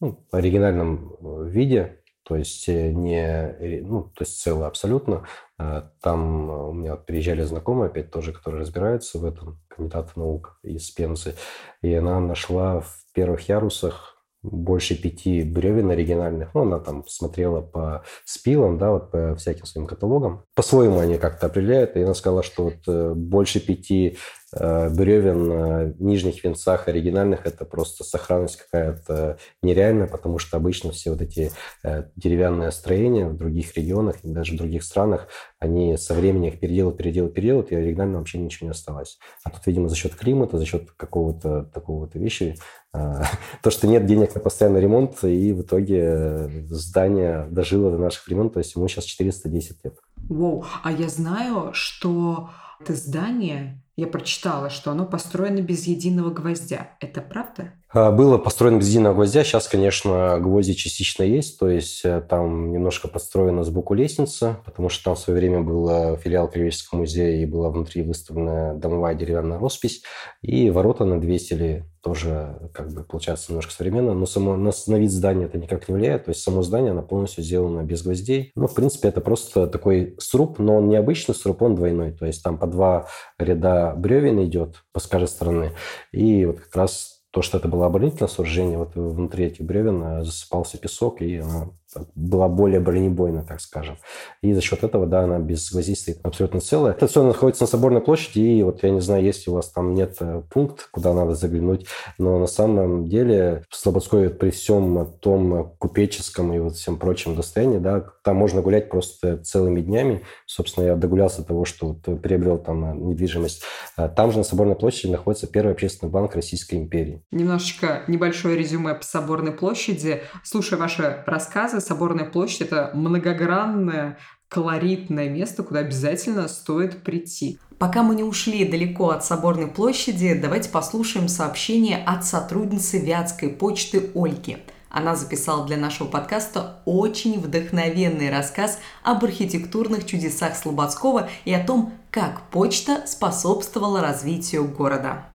ну, оригинальном э, виде, то есть э, не, ну, то есть целое абсолютно. А там у меня приезжали знакомые, опять тоже, которые разбираются в этом, кандидат наук из Пензы, и она нашла в первых ярусах больше пяти бревен оригинальных. Ну, она там смотрела по спилам, да, вот по всяким своим каталогам. По-своему они как-то определяют, и она сказала, что вот э, больше пяти Э, бревен в нижних венцах оригинальных это просто сохранность какая-то нереальная, потому что обычно все вот эти э, деревянные строения в других регионах и даже в других странах, они со временем их переделают, переделают, переделают, и оригинально вообще ничего не осталось. А тут, видимо, за счет климата, за счет какого-то такого вот вещи, э, то, что нет денег на постоянный ремонт, и в итоге здание дожило до наших времен, то есть ему сейчас 410 лет.
Воу, а я знаю, что это здание я прочитала, что оно построено без единого гвоздя. Это правда?
А, было построено без единого гвоздя. Сейчас, конечно, гвозди частично есть. То есть э, там немножко подстроена сбоку лестница, потому что там в свое время был э, филиал Кривического музея и была внутри выставлена домовая деревянная роспись. И ворота надвесили тоже, как бы, получается, немножко современно. Но само, на, на вид здания это никак не влияет. То есть само здание, оно полностью сделано без гвоздей. Ну, в принципе, это просто такой сруб, но он необычный сруб, он двойной. То есть там по два ряда бревен идет по с каждой стороны. И вот как раз то, что это было оборонительное сооружение, вот внутри этих бревен э, засыпался песок, и оно была более бронебойная, так скажем. И за счет этого, да, она без гвоздей стоит абсолютно целая. Это все находится на Соборной площади, и вот я не знаю, есть у вас там нет э, пункт, куда надо заглянуть, но на самом деле Слободской при всем том купеческом и вот всем прочем достоянии, да, там можно гулять просто целыми днями. Собственно, я догулялся до того, что вот приобрел там э, недвижимость. А там же на Соборной площади находится Первый общественный банк Российской империи.
Немножечко небольшое резюме по Соборной площади. Слушая ваши рассказы, Соборная площадь – это многогранное, колоритное место, куда обязательно стоит прийти. Пока мы не ушли далеко от Соборной площади, давайте послушаем сообщение от сотрудницы Вятской почты Ольги. Она записала для нашего подкаста очень вдохновенный рассказ об архитектурных чудесах Слободского и о том, как почта способствовала развитию города.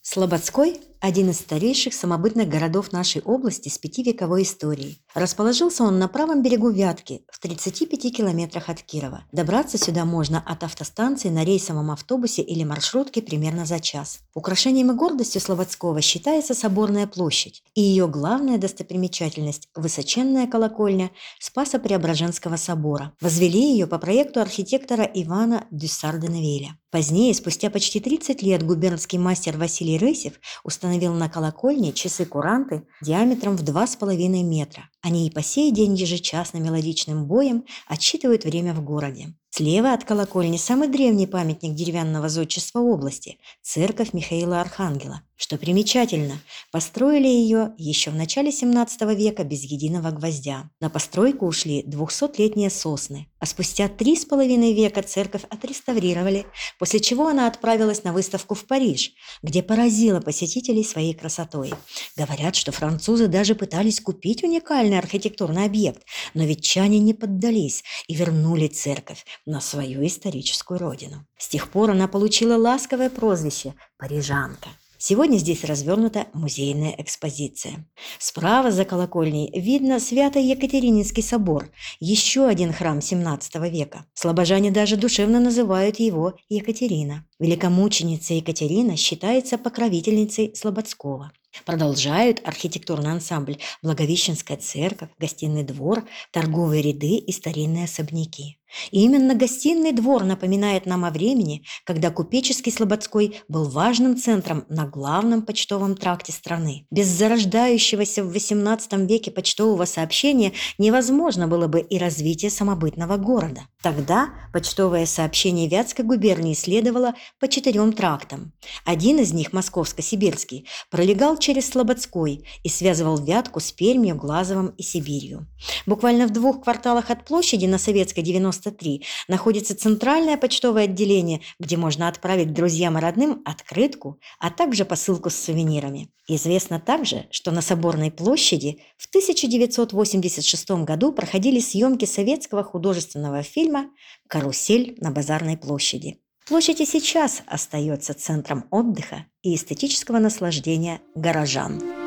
Слободской один из старейших самобытных городов нашей области с пятивековой историей. Расположился он на правом берегу Вятки, в 35 километрах от Кирова. Добраться сюда можно от автостанции на рейсовом автобусе или маршрутке примерно за час. Украшением и гордостью Слободского считается Соборная площадь и ее главная достопримечательность – высоченная колокольня Спаса-Преображенского собора. Возвели ее по проекту архитектора Ивана Дюссарденвеля. Позднее, спустя почти 30 лет, губернский мастер Василий Рысев установил установил на колокольне часы-куранты диаметром в 2,5 метра. Они и по сей день ежечасно мелодичным боем отсчитывают время в городе. Слева от колокольни самый древний памятник деревянного зодчества области – церковь Михаила Архангела. Что примечательно, построили ее еще в начале 17 века без единого гвоздя. На постройку ушли 200-летние сосны, а спустя три с половиной века церковь отреставрировали, после чего она отправилась на выставку в Париж, где поразила посетителей своей красотой. Говорят, что французы даже пытались купить уникальный архитектурный объект, но ветчане не поддались и вернули церковь на свою историческую родину. С тех пор она получила ласковое прозвище «Парижанка». Сегодня здесь развернута музейная экспозиция. Справа за колокольней видно Свято-Екатерининский собор, еще один храм XVII века. Слобожане даже душевно называют его Екатерина. Великомученица Екатерина считается покровительницей Слободского. Продолжают архитектурный ансамбль Благовещенская церковь, гостиный двор, торговые ряды и старинные особняки. И именно гостиный двор напоминает нам о времени, когда купеческий Слободской был важным центром на главном почтовом тракте страны. Без зарождающегося в XVIII веке почтового сообщения невозможно было бы и развитие самобытного города. Тогда почтовое сообщение Вятской губернии следовало по четырем трактам. Один из них, московско-сибирский, пролегал через Слободской и связывал Вятку с Пермью, Глазовым и Сибирью. Буквально в двух кварталах от площади на Советской 93 находится центральное почтовое отделение, где можно отправить друзьям и родным открытку, а также посылку с сувенирами. Известно также, что на Соборной площади в 1986 году проходили съемки советского художественного фильма «Карусель на базарной площади». Площадь и сейчас остается центром отдыха и эстетического наслаждения горожан.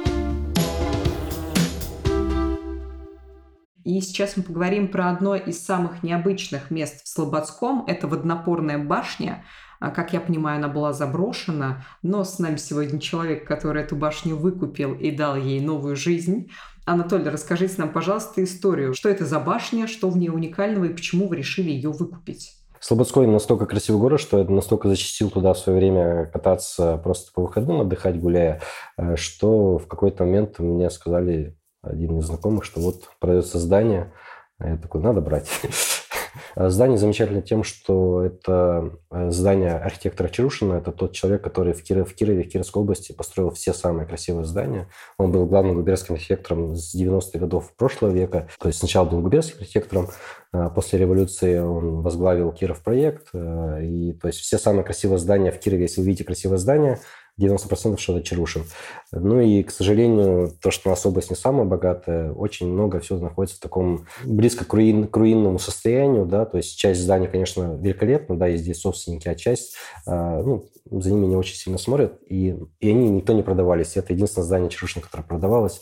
И сейчас мы поговорим про одно из самых необычных мест в Слободском. Это воднопорная башня. А, как я понимаю, она была заброшена, но с нами сегодня человек, который эту башню выкупил и дал ей новую жизнь. Анатолий, расскажите нам, пожалуйста, историю. Что это за башня, что в ней уникального и почему вы решили ее выкупить?
Слободской настолько красивый город, что я настолько зачастил туда в свое время кататься просто по выходным, отдыхать, гуляя, э, что в какой-то момент мне сказали, один из знакомых, что вот продается здание. А я такой, надо брать. Здание замечательно тем, что это э, здание архитектора Чарушина. Это тот человек, который в Кирове, в Кирове, в Кировской области построил все самые красивые здания. Он был главным губернским архитектором с 90-х годов прошлого века. То есть сначала был губернским архитектором, а после революции он возглавил Киров проект. Э, и то есть все самые красивые здания в Кирове, если вы видите красивое здание, 90% что это Чарушин. Ну и, к сожалению, то, что у нас область не самая богатая, очень много все находится в таком близко к, руин, к руинному состоянию, да, то есть часть зданий, конечно, великолепна, да, есть здесь собственники, а часть, а, ну, за ними не очень сильно смотрят, и, и они никто не продавались. Это единственное здание Чарушина, которое продавалось.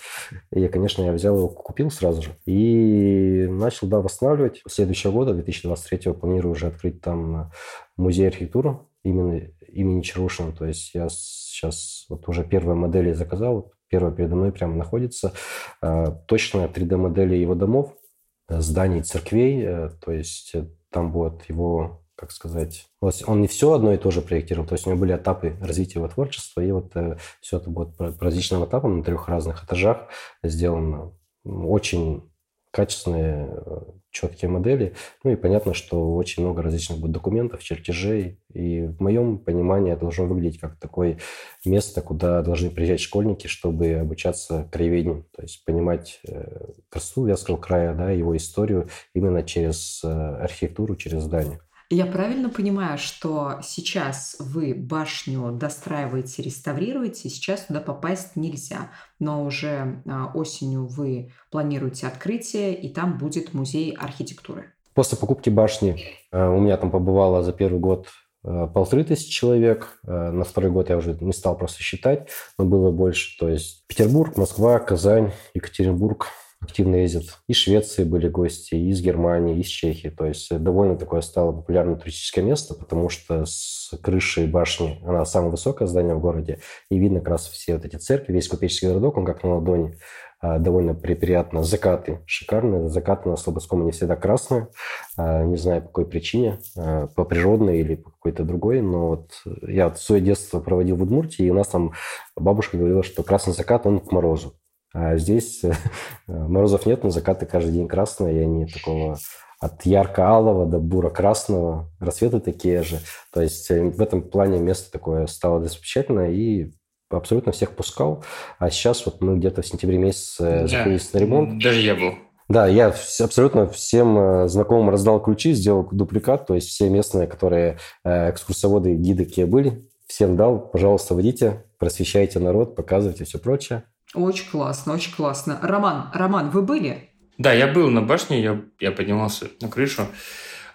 И, конечно, я взял его, купил сразу же и начал, да, восстанавливать. Следующего года, 2023 планирую уже открыть там музей архитектуры именно имени Чарушина. То есть я сейчас вот уже первые модели заказал, первая передо мной прямо находится. А, точная 3D-модели его домов, зданий, церквей. Э, то есть э, там будет его как сказать, он не все одно и то же проектировал, то есть у него были этапы развития его творчества, и вот э, все это будет по различным этапам на трех разных этажах сделано. Очень качественные, э, четкие модели. Ну и понятно, что очень много различных будет документов, чертежей. И в моем понимании это должно выглядеть как такое место, куда должны приезжать школьники, чтобы обучаться краеведению. То есть понимать э, красоту Вятского края, да, его историю именно через э, архитектуру, через здание.
Я правильно понимаю, что сейчас вы башню достраиваете, реставрируете, сейчас туда попасть нельзя, но уже а, осенью вы планируете открытие, и там будет музей архитектуры.
После покупки башни э, у меня там побывало за первый год э, полторы тысячи человек. Э, на второй год я уже не стал просто считать, но было больше. То есть Петербург, Москва, Казань, Екатеринбург, активно ездят. Из Швеции были гости, из Германии, из Чехии. То есть довольно такое стало популярное туристическое место, потому что с крыши башни, она самое высокое здание в городе, и видно как раз все вот эти церкви, весь купеческий городок, он как на ладони а, довольно приятно. Закаты шикарные. Закаты на Слободском не всегда красные. А, не знаю, по какой причине. А, по природной или по какой-то другой. Но вот я вот свое детство проводил в Удмуртии, и у нас там бабушка говорила, что красный закат, он к морозу. А здесь э, морозов нет, но закаты каждый день красные, и они такого от ярко-алого до буро-красного, рассветы такие же. То есть э, в этом плане место такое стало замечательное, и абсолютно всех пускал. А сейчас вот мы где-то в сентябре месяце да, на ремонт.
Даже я был.
Да, я абсолютно всем э, знакомым раздал ключи, сделал дубликат, то есть все местные, которые экскурсоводы, гиды, какие были, всем дал, пожалуйста, водите, просвещайте народ, показывайте все прочее.
Очень классно, очень классно. Роман, Роман, вы были?
Да, я был на башне, я, я поднимался на крышу.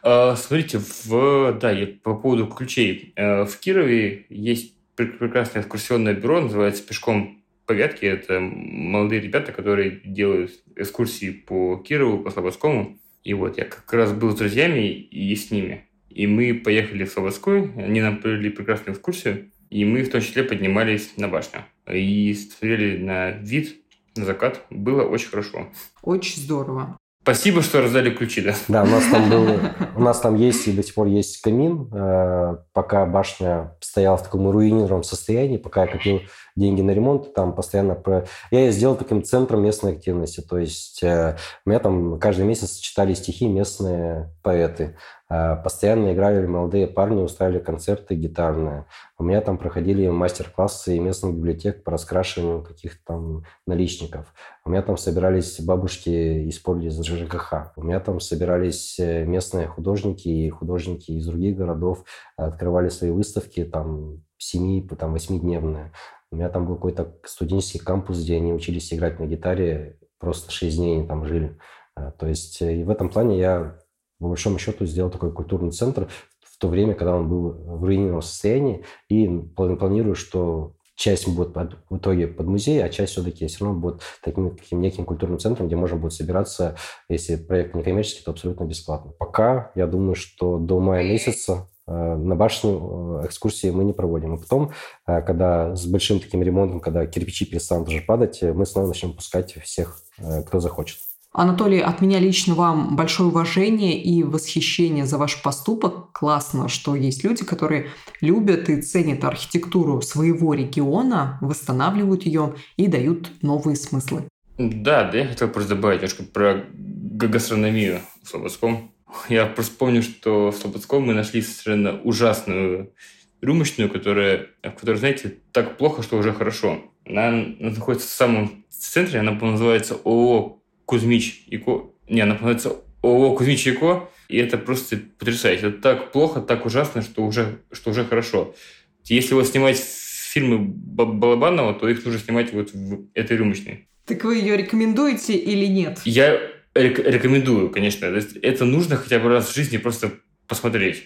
Э, смотрите, в, да, я, по поводу ключей. Э, в Кирове есть прекрасное экскурсионное бюро, называется «Пешком по Вятке». Это молодые ребята, которые делают экскурсии по Кирову, по Слободскому. И вот я как раз был с друзьями и с ними. И мы поехали в Слободской, они нам провели прекрасную экскурсию. И мы в том числе поднимались на башню и смотрели на вид, на закат. Было очень хорошо.
Очень здорово.
Спасибо, что раздали ключи, да?
Да, у нас там был, у нас там есть и до сих пор есть камин, э, пока башня стояла в таком руинированном состоянии, пока я копил деньги на ремонт, там постоянно... Про... Я ее сделал таким центром местной активности, то есть э, у меня там каждый месяц читали стихи местные поэты, постоянно играли молодые парни, устраивали концерты гитарные. У меня там проходили мастер-классы местных библиотек по раскрашиванию каких-то там наличников. У меня там собирались бабушки из поля из ЖКХ. У меня там собирались э, местные художники и художники из других городов, открывали свои выставки, там, семи, там, восьмидневные. У меня там был какой-то студенческий кампус, где они учились играть на гитаре, просто шесть дней они там жили. А, то есть э, и в этом плане я, по большому счету, сделал такой культурный центр в то время, когда он был в руинированном состоянии, и планирую, что часть будет под, в итоге под музей, а часть все-таки все равно будет таким, таким неким культурным центром, где можно будет собираться, если проект некоммерческий, то абсолютно бесплатно. Пока я думаю, что до мая месяца Э, на башню э, экскурсии мы не проводим. И потом, э, когда с большим таким ремонтом, когда кирпичи перестанут уже падать, мы снова начнем пускать всех, кто захочет.
Анатолий, от меня лично вам большое уважение и восхищение за ваш поступок. Классно, что есть люди, которые любят и ценят архитектуру своего региона, восстанавливают ее и дают новые смыслы.
Да, да, я хотел просто добавить немножко про гастрономию в Слободском. Я просто помню, что в Слободском мы нашли совершенно ужасную рюмочную, которая, в знаете, так плохо, что уже хорошо. Она, она находится в самом центре, она называется ООО «Кузьмич и Ко». Не, она называется ООО «Кузьмич и Ко», и это просто потрясающе. Это так плохо, так ужасно, что уже, что уже хорошо. Если вот снимать фильмы Балабанова, то их нужно снимать вот в этой рюмочной.
Так вы ее рекомендуете или нет?
Я рекомендую, конечно. Это нужно хотя бы раз в жизни просто посмотреть,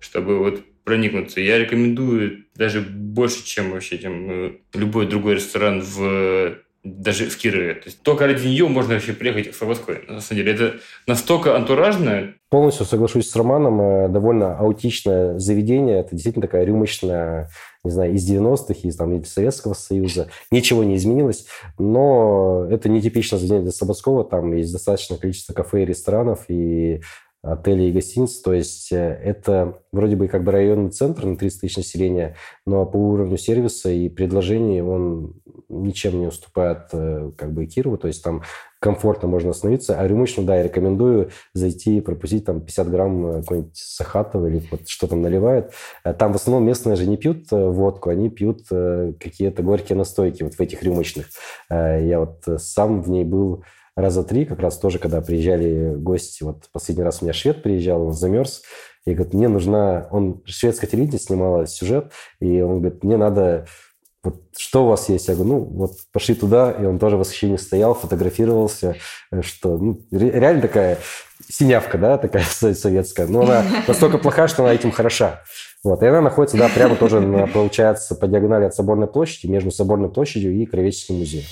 чтобы вот проникнуться. Я рекомендую даже больше, чем вообще чем э, любой другой ресторан в даже в Кирове. То есть только ради нее можно вообще приехать в Слободской. На самом деле это настолько антуражно.
Полностью соглашусь с Романом. Э, довольно аутичное заведение. Это действительно такая рюмочная, не знаю, из 90-х, из, там, из Советского Союза. Ничего не изменилось. Но это нетипичное заведение для Слободского. Там есть достаточное количество кафе и ресторанов. И отелей и гостиниц. То есть э, это вроде бы как бы районный центр на 30 тысяч населения, но по уровню сервиса и предложений он ничем не уступает э, как бы Кирову. То есть там комфортно можно остановиться. А рюмочную, да, я рекомендую зайти и пропустить там 50 грамм э, какой-нибудь сахатова или вот что там наливают. Там в основном местные же не пьют водку, они пьют какие-то горькие настойки вот в этих рюмочных. Я вот сам в ней был раза три, как раз тоже, когда приезжали гости, вот последний раз у меня швед приезжал, он замерз, и говорит, мне нужна... Он шведское телевидение снимала сюжет, и он говорит, мне надо... Вот что у вас есть? Я говорю, ну, вот пошли туда, и он тоже в восхищении стоял, фотографировался, что ну, реально такая синявка, да, такая советская. Но она настолько плохая, что она этим хороша. Вот, и она находится, да, прямо тоже, на, получается, по диагонали от Соборной площади, между Соборной площадью и Кровеческим музеем.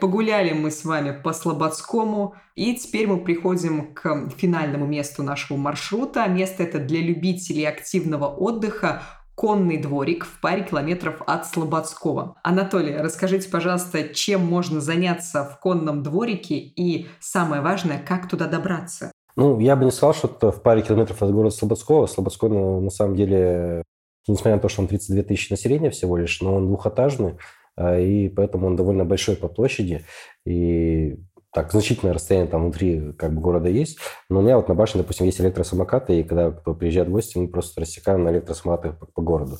Погуляли мы с вами по Слободскому, и теперь мы приходим к финальному месту нашего маршрута. Место это для любителей активного отдыха конный дворик в паре километров от Слободского. Анатолий, расскажите, пожалуйста, чем можно заняться в конном дворике и, самое важное, как туда добраться?
Ну, я бы не сказал, что это в паре километров от города Слободского. Слободской, на, на самом деле, несмотря на то, что он 32 тысячи населения всего лишь, но он двухэтажный, и поэтому он довольно большой по площади, и так, значительное расстояние там внутри как бы города есть. Но у меня вот на башне, допустим, есть электросамокаты, и когда в гости, мы просто рассекаем на электросамокатах по, по городу.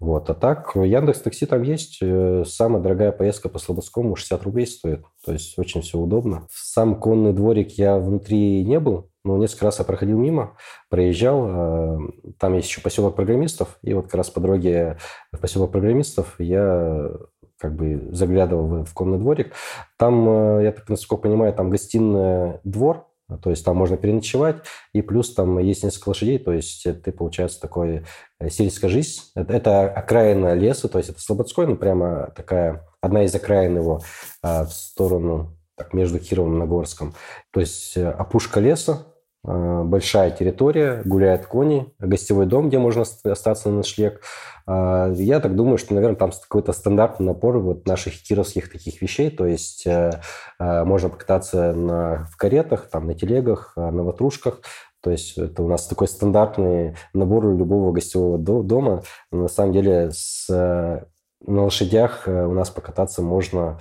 Вот. А так, Яндекс Такси там есть. Э, самая дорогая поездка по Слободскому 60 рублей стоит. То есть очень все удобно. Сам конный дворик я внутри не был, но несколько раз я проходил мимо, проезжал. А, там есть еще поселок программистов. И вот как раз по дороге в поселок программистов я как бы заглядывал в конный дворик. Там, э, я так насколько понимаю, там гостиный двор, то есть там можно переночевать, и плюс там есть несколько лошадей, то есть ты, получается, такой э, сельская жизнь. Это, это окраина леса, то есть это Слободской, ну, прямо такая, одна из окраин его а, в сторону, так, между Кировом и Нагорском. То есть э, опушка леса, э, большая территория, гуляют кони, гостевой дом, где можно остаться на ночлег. А, я так думаю, что, наверное, там какой-то стандартный напор вот наших кировских таких вещей, то есть э, можно покататься на, в каретах, там, на телегах, на ватрушках, то есть это у нас такой стандартный набор любого гостевого дома. На самом деле с, на лошадях у нас покататься можно,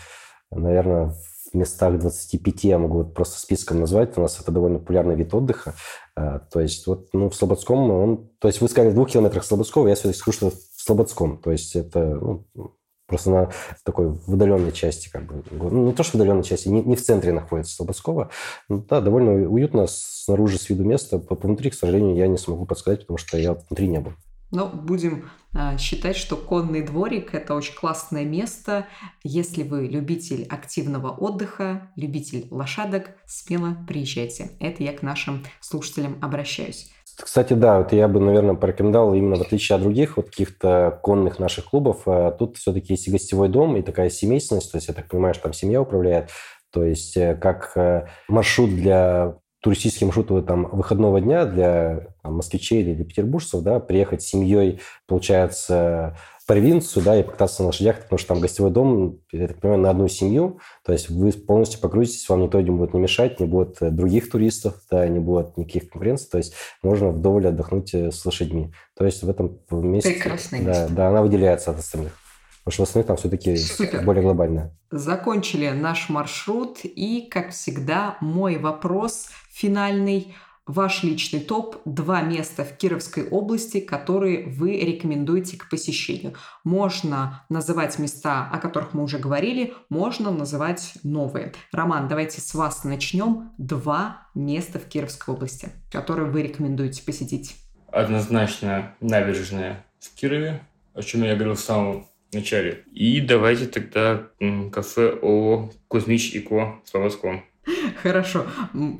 наверное, в местах 25, я могу вот просто списком назвать, у нас это довольно популярный вид отдыха. А, то есть вот ну, в Слободском он... То есть вы сказали в двух километрах Слободского, я все-таки скажу, что в Слободском. То есть это ну, просто на такой в удаленной части, как бы, ну, не то, что в удаленной части, не, не в центре находится Слободского. Ну, да, довольно уютно снаружи с виду места. Внутри, к сожалению, я не смогу подсказать, потому что я внутри не был.
Но будем а, считать, что конный дворик – это очень классное место. Если вы любитель активного отдыха, любитель лошадок, смело приезжайте. Это я к нашим слушателям обращаюсь.
Кстати, да, вот я бы, наверное, порекомендовал именно в отличие от других вот каких-то конных наших клубов, а, тут все-таки есть и гостевой дом, и такая семейственность, то есть я так понимаю, что там семья управляет, то есть э, как э, маршрут для туристический маршрут там, выходного дня для там, москвичей или для петербуржцев, да, приехать с семьей, получается, в провинцию, да, и покататься на лошадях, потому что там гостевой дом, я так понимаю, на одну семью, то есть вы полностью погрузитесь, вам никто не будет не мешать, не будет других туристов, да, не будет никаких конкуренций, то есть можно вдоволь отдохнуть э, с лошадьми. То есть в этом месте...
Прекрасное
да,
место.
Да, она выделяется от остальных. Потому что в основном там все-таки более глобально.
Закончили наш маршрут. И, как всегда, мой вопрос финальный. Ваш личный топ – два места в Кировской области, которые вы рекомендуете к посещению. Можно называть места, о которых мы уже говорили, можно называть новые. Роман, давайте с вас начнем. Два места в Кировской области, которые вы рекомендуете посетить.
Однозначно набережная в Кирове, о чем я говорил в самом начале. И давайте тогда кафе ООО «Кузьмич и Ко» Слободском.
Хорошо.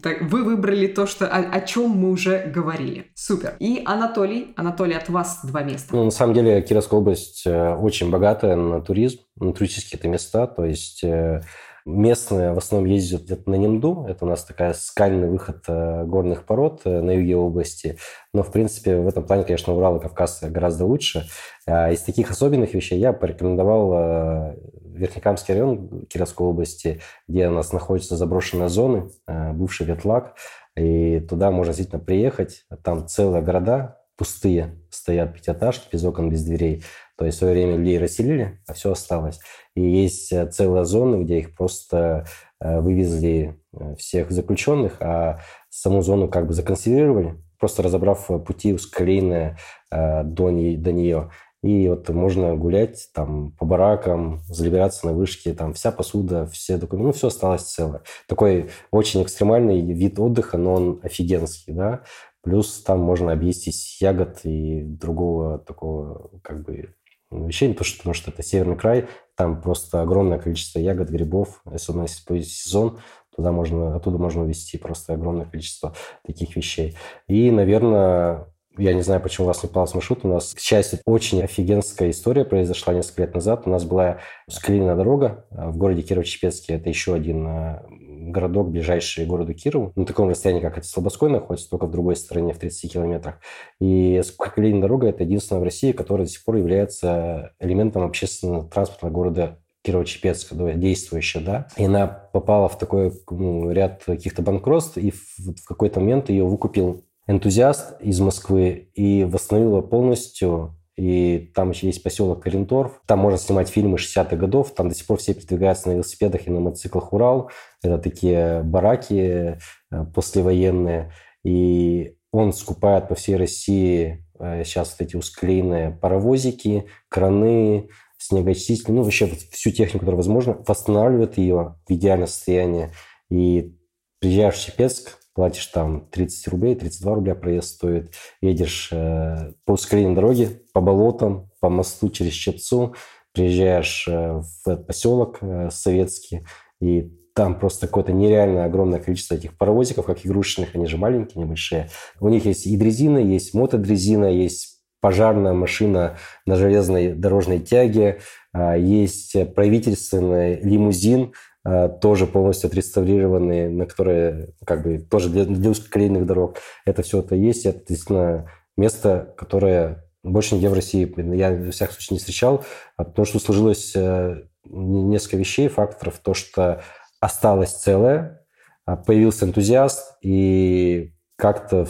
Так, вы выбрали то, что, о, о чем мы уже говорили. Супер. И Анатолий. Анатолий, от вас два места.
Ну, на самом деле, Кировская область э, очень богатая на туризм, на туристические это места. То есть э, Местные в основном ездят где-то на Немду. Это у нас такая скальный выход э, горных пород на юге области. Но, в принципе, в этом плане, конечно, Урал и Кавказ гораздо лучше. А из таких особенных вещей я порекомендовал Верхнекамский район Кировской области, где у нас находятся заброшенные зоны, бывший ветлаг. И туда можно действительно приехать. Там целые города пустые стоят, пятиэтажки, без окон, без дверей. То есть в свое время людей расселили, а все осталось. И есть э, целая зона, где их просто э, вывезли э, всех заключенных, а саму зону как бы законсервировали, просто разобрав пути ускоренные до, до нее. И вот можно гулять там по баракам, забираться на вышке, там вся посуда, все документы, ну, все осталось целое. Такой очень экстремальный вид отдыха, но он офигенский, да. Плюс там можно объестись ягод и другого такого как бы вещей, то, что, потому что это северный край, там просто огромное количество ягод, грибов, особенно если сезон, туда можно, оттуда можно увезти просто огромное количество таких вещей. И, наверное, я не знаю, почему у вас не попался маршрут. У нас, к счастью, очень офигенская история произошла несколько лет назад. У нас была склеенная дорога а, в городе Кирово-Чепецке. Это еще один а, городок, ближайший к городу Кирову. На таком расстоянии, как это Слободской находится, только в другой стороне, в 30 километрах. И склеенная дорога – это единственная в России, которая до сих пор является элементом общественного транспорта города Кирово-Чепецка, действующая, да, и она попала в такой ну, ряд каких-то банкротств, и в, в какой-то момент ее выкупил энтузиаст из Москвы и восстановила полностью и там еще есть поселок Каренторф. Там можно снимать фильмы 60-х годов. Там до сих пор все передвигаются на велосипедах и на мотоциклах «Урал». Это такие бараки э, послевоенные. И он скупает по всей России э, сейчас вот эти усклеенные паровозики, краны, снегочистители, ну, вообще всю технику, которая возможно, восстанавливает ее в идеальном состоянии. И приезжаешь в Чепецк, платишь там 30 рублей, 32 рубля проезд стоит, едешь э, по ускоренной дороге, по болотам, по мосту через Чепцу, приезжаешь э, в поселок э, советский, и там просто какое-то нереальное огромное количество этих паровозиков, как игрушечных, они же маленькие, небольшие. У них есть и дрезина, есть мотодрезина, есть пожарная машина на железной дорожной тяге, а, есть правительственный лимузин, э, тоже полностью отреставрированные, на которые как бы тоже для, для узкоколейных дорог. Это все это есть. Это действительно место, которое больше нигде в России я, в всяком случае, не встречал, а потому что сложилось э, несколько вещей, факторов. То, что осталось целое, а появился энтузиаст, и как-то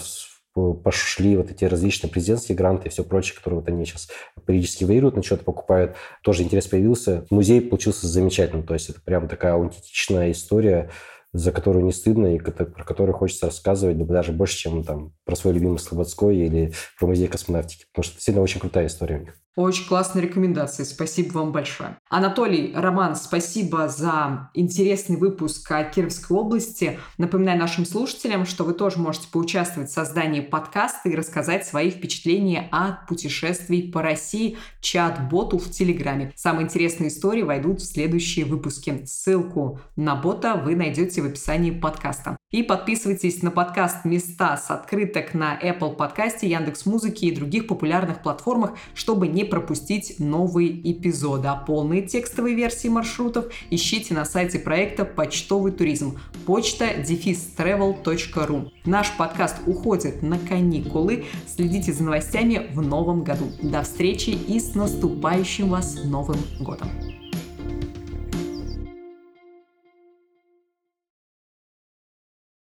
пошли вот эти различные президентские гранты и все прочее, которые вот они сейчас периодически варьируют, на что-то покупают. Тоже интерес появился. Музей получился замечательным. То есть это прям такая аутентичная история, за которую не стыдно и про которую хочется рассказывать даже больше, чем там про свой любимый Слободской или про музей космонавтики, потому что это действительно очень крутая история у них.
Очень классные рекомендации. Спасибо вам большое. Анатолий, Роман, спасибо за интересный выпуск о Кировской области. Напоминаю нашим слушателям, что вы тоже можете поучаствовать в создании подкаста и рассказать свои впечатления от путешествий по России чат-боту в Телеграме. Самые интересные истории войдут в следующие выпуски. Ссылку на бота вы найдете в описании подкаста. И подписывайтесь на подкаст «Места с открыток» на Apple подкасте, Яндекс Музыки и других популярных платформах, чтобы не пропустить новые эпизоды. А полные текстовые версии маршрутов ищите на сайте проекта «Почтовый туризм» почта defistravel.ru. Наш подкаст уходит на каникулы. Следите за новостями в новом году. До встречи и с наступающим вас Новым годом!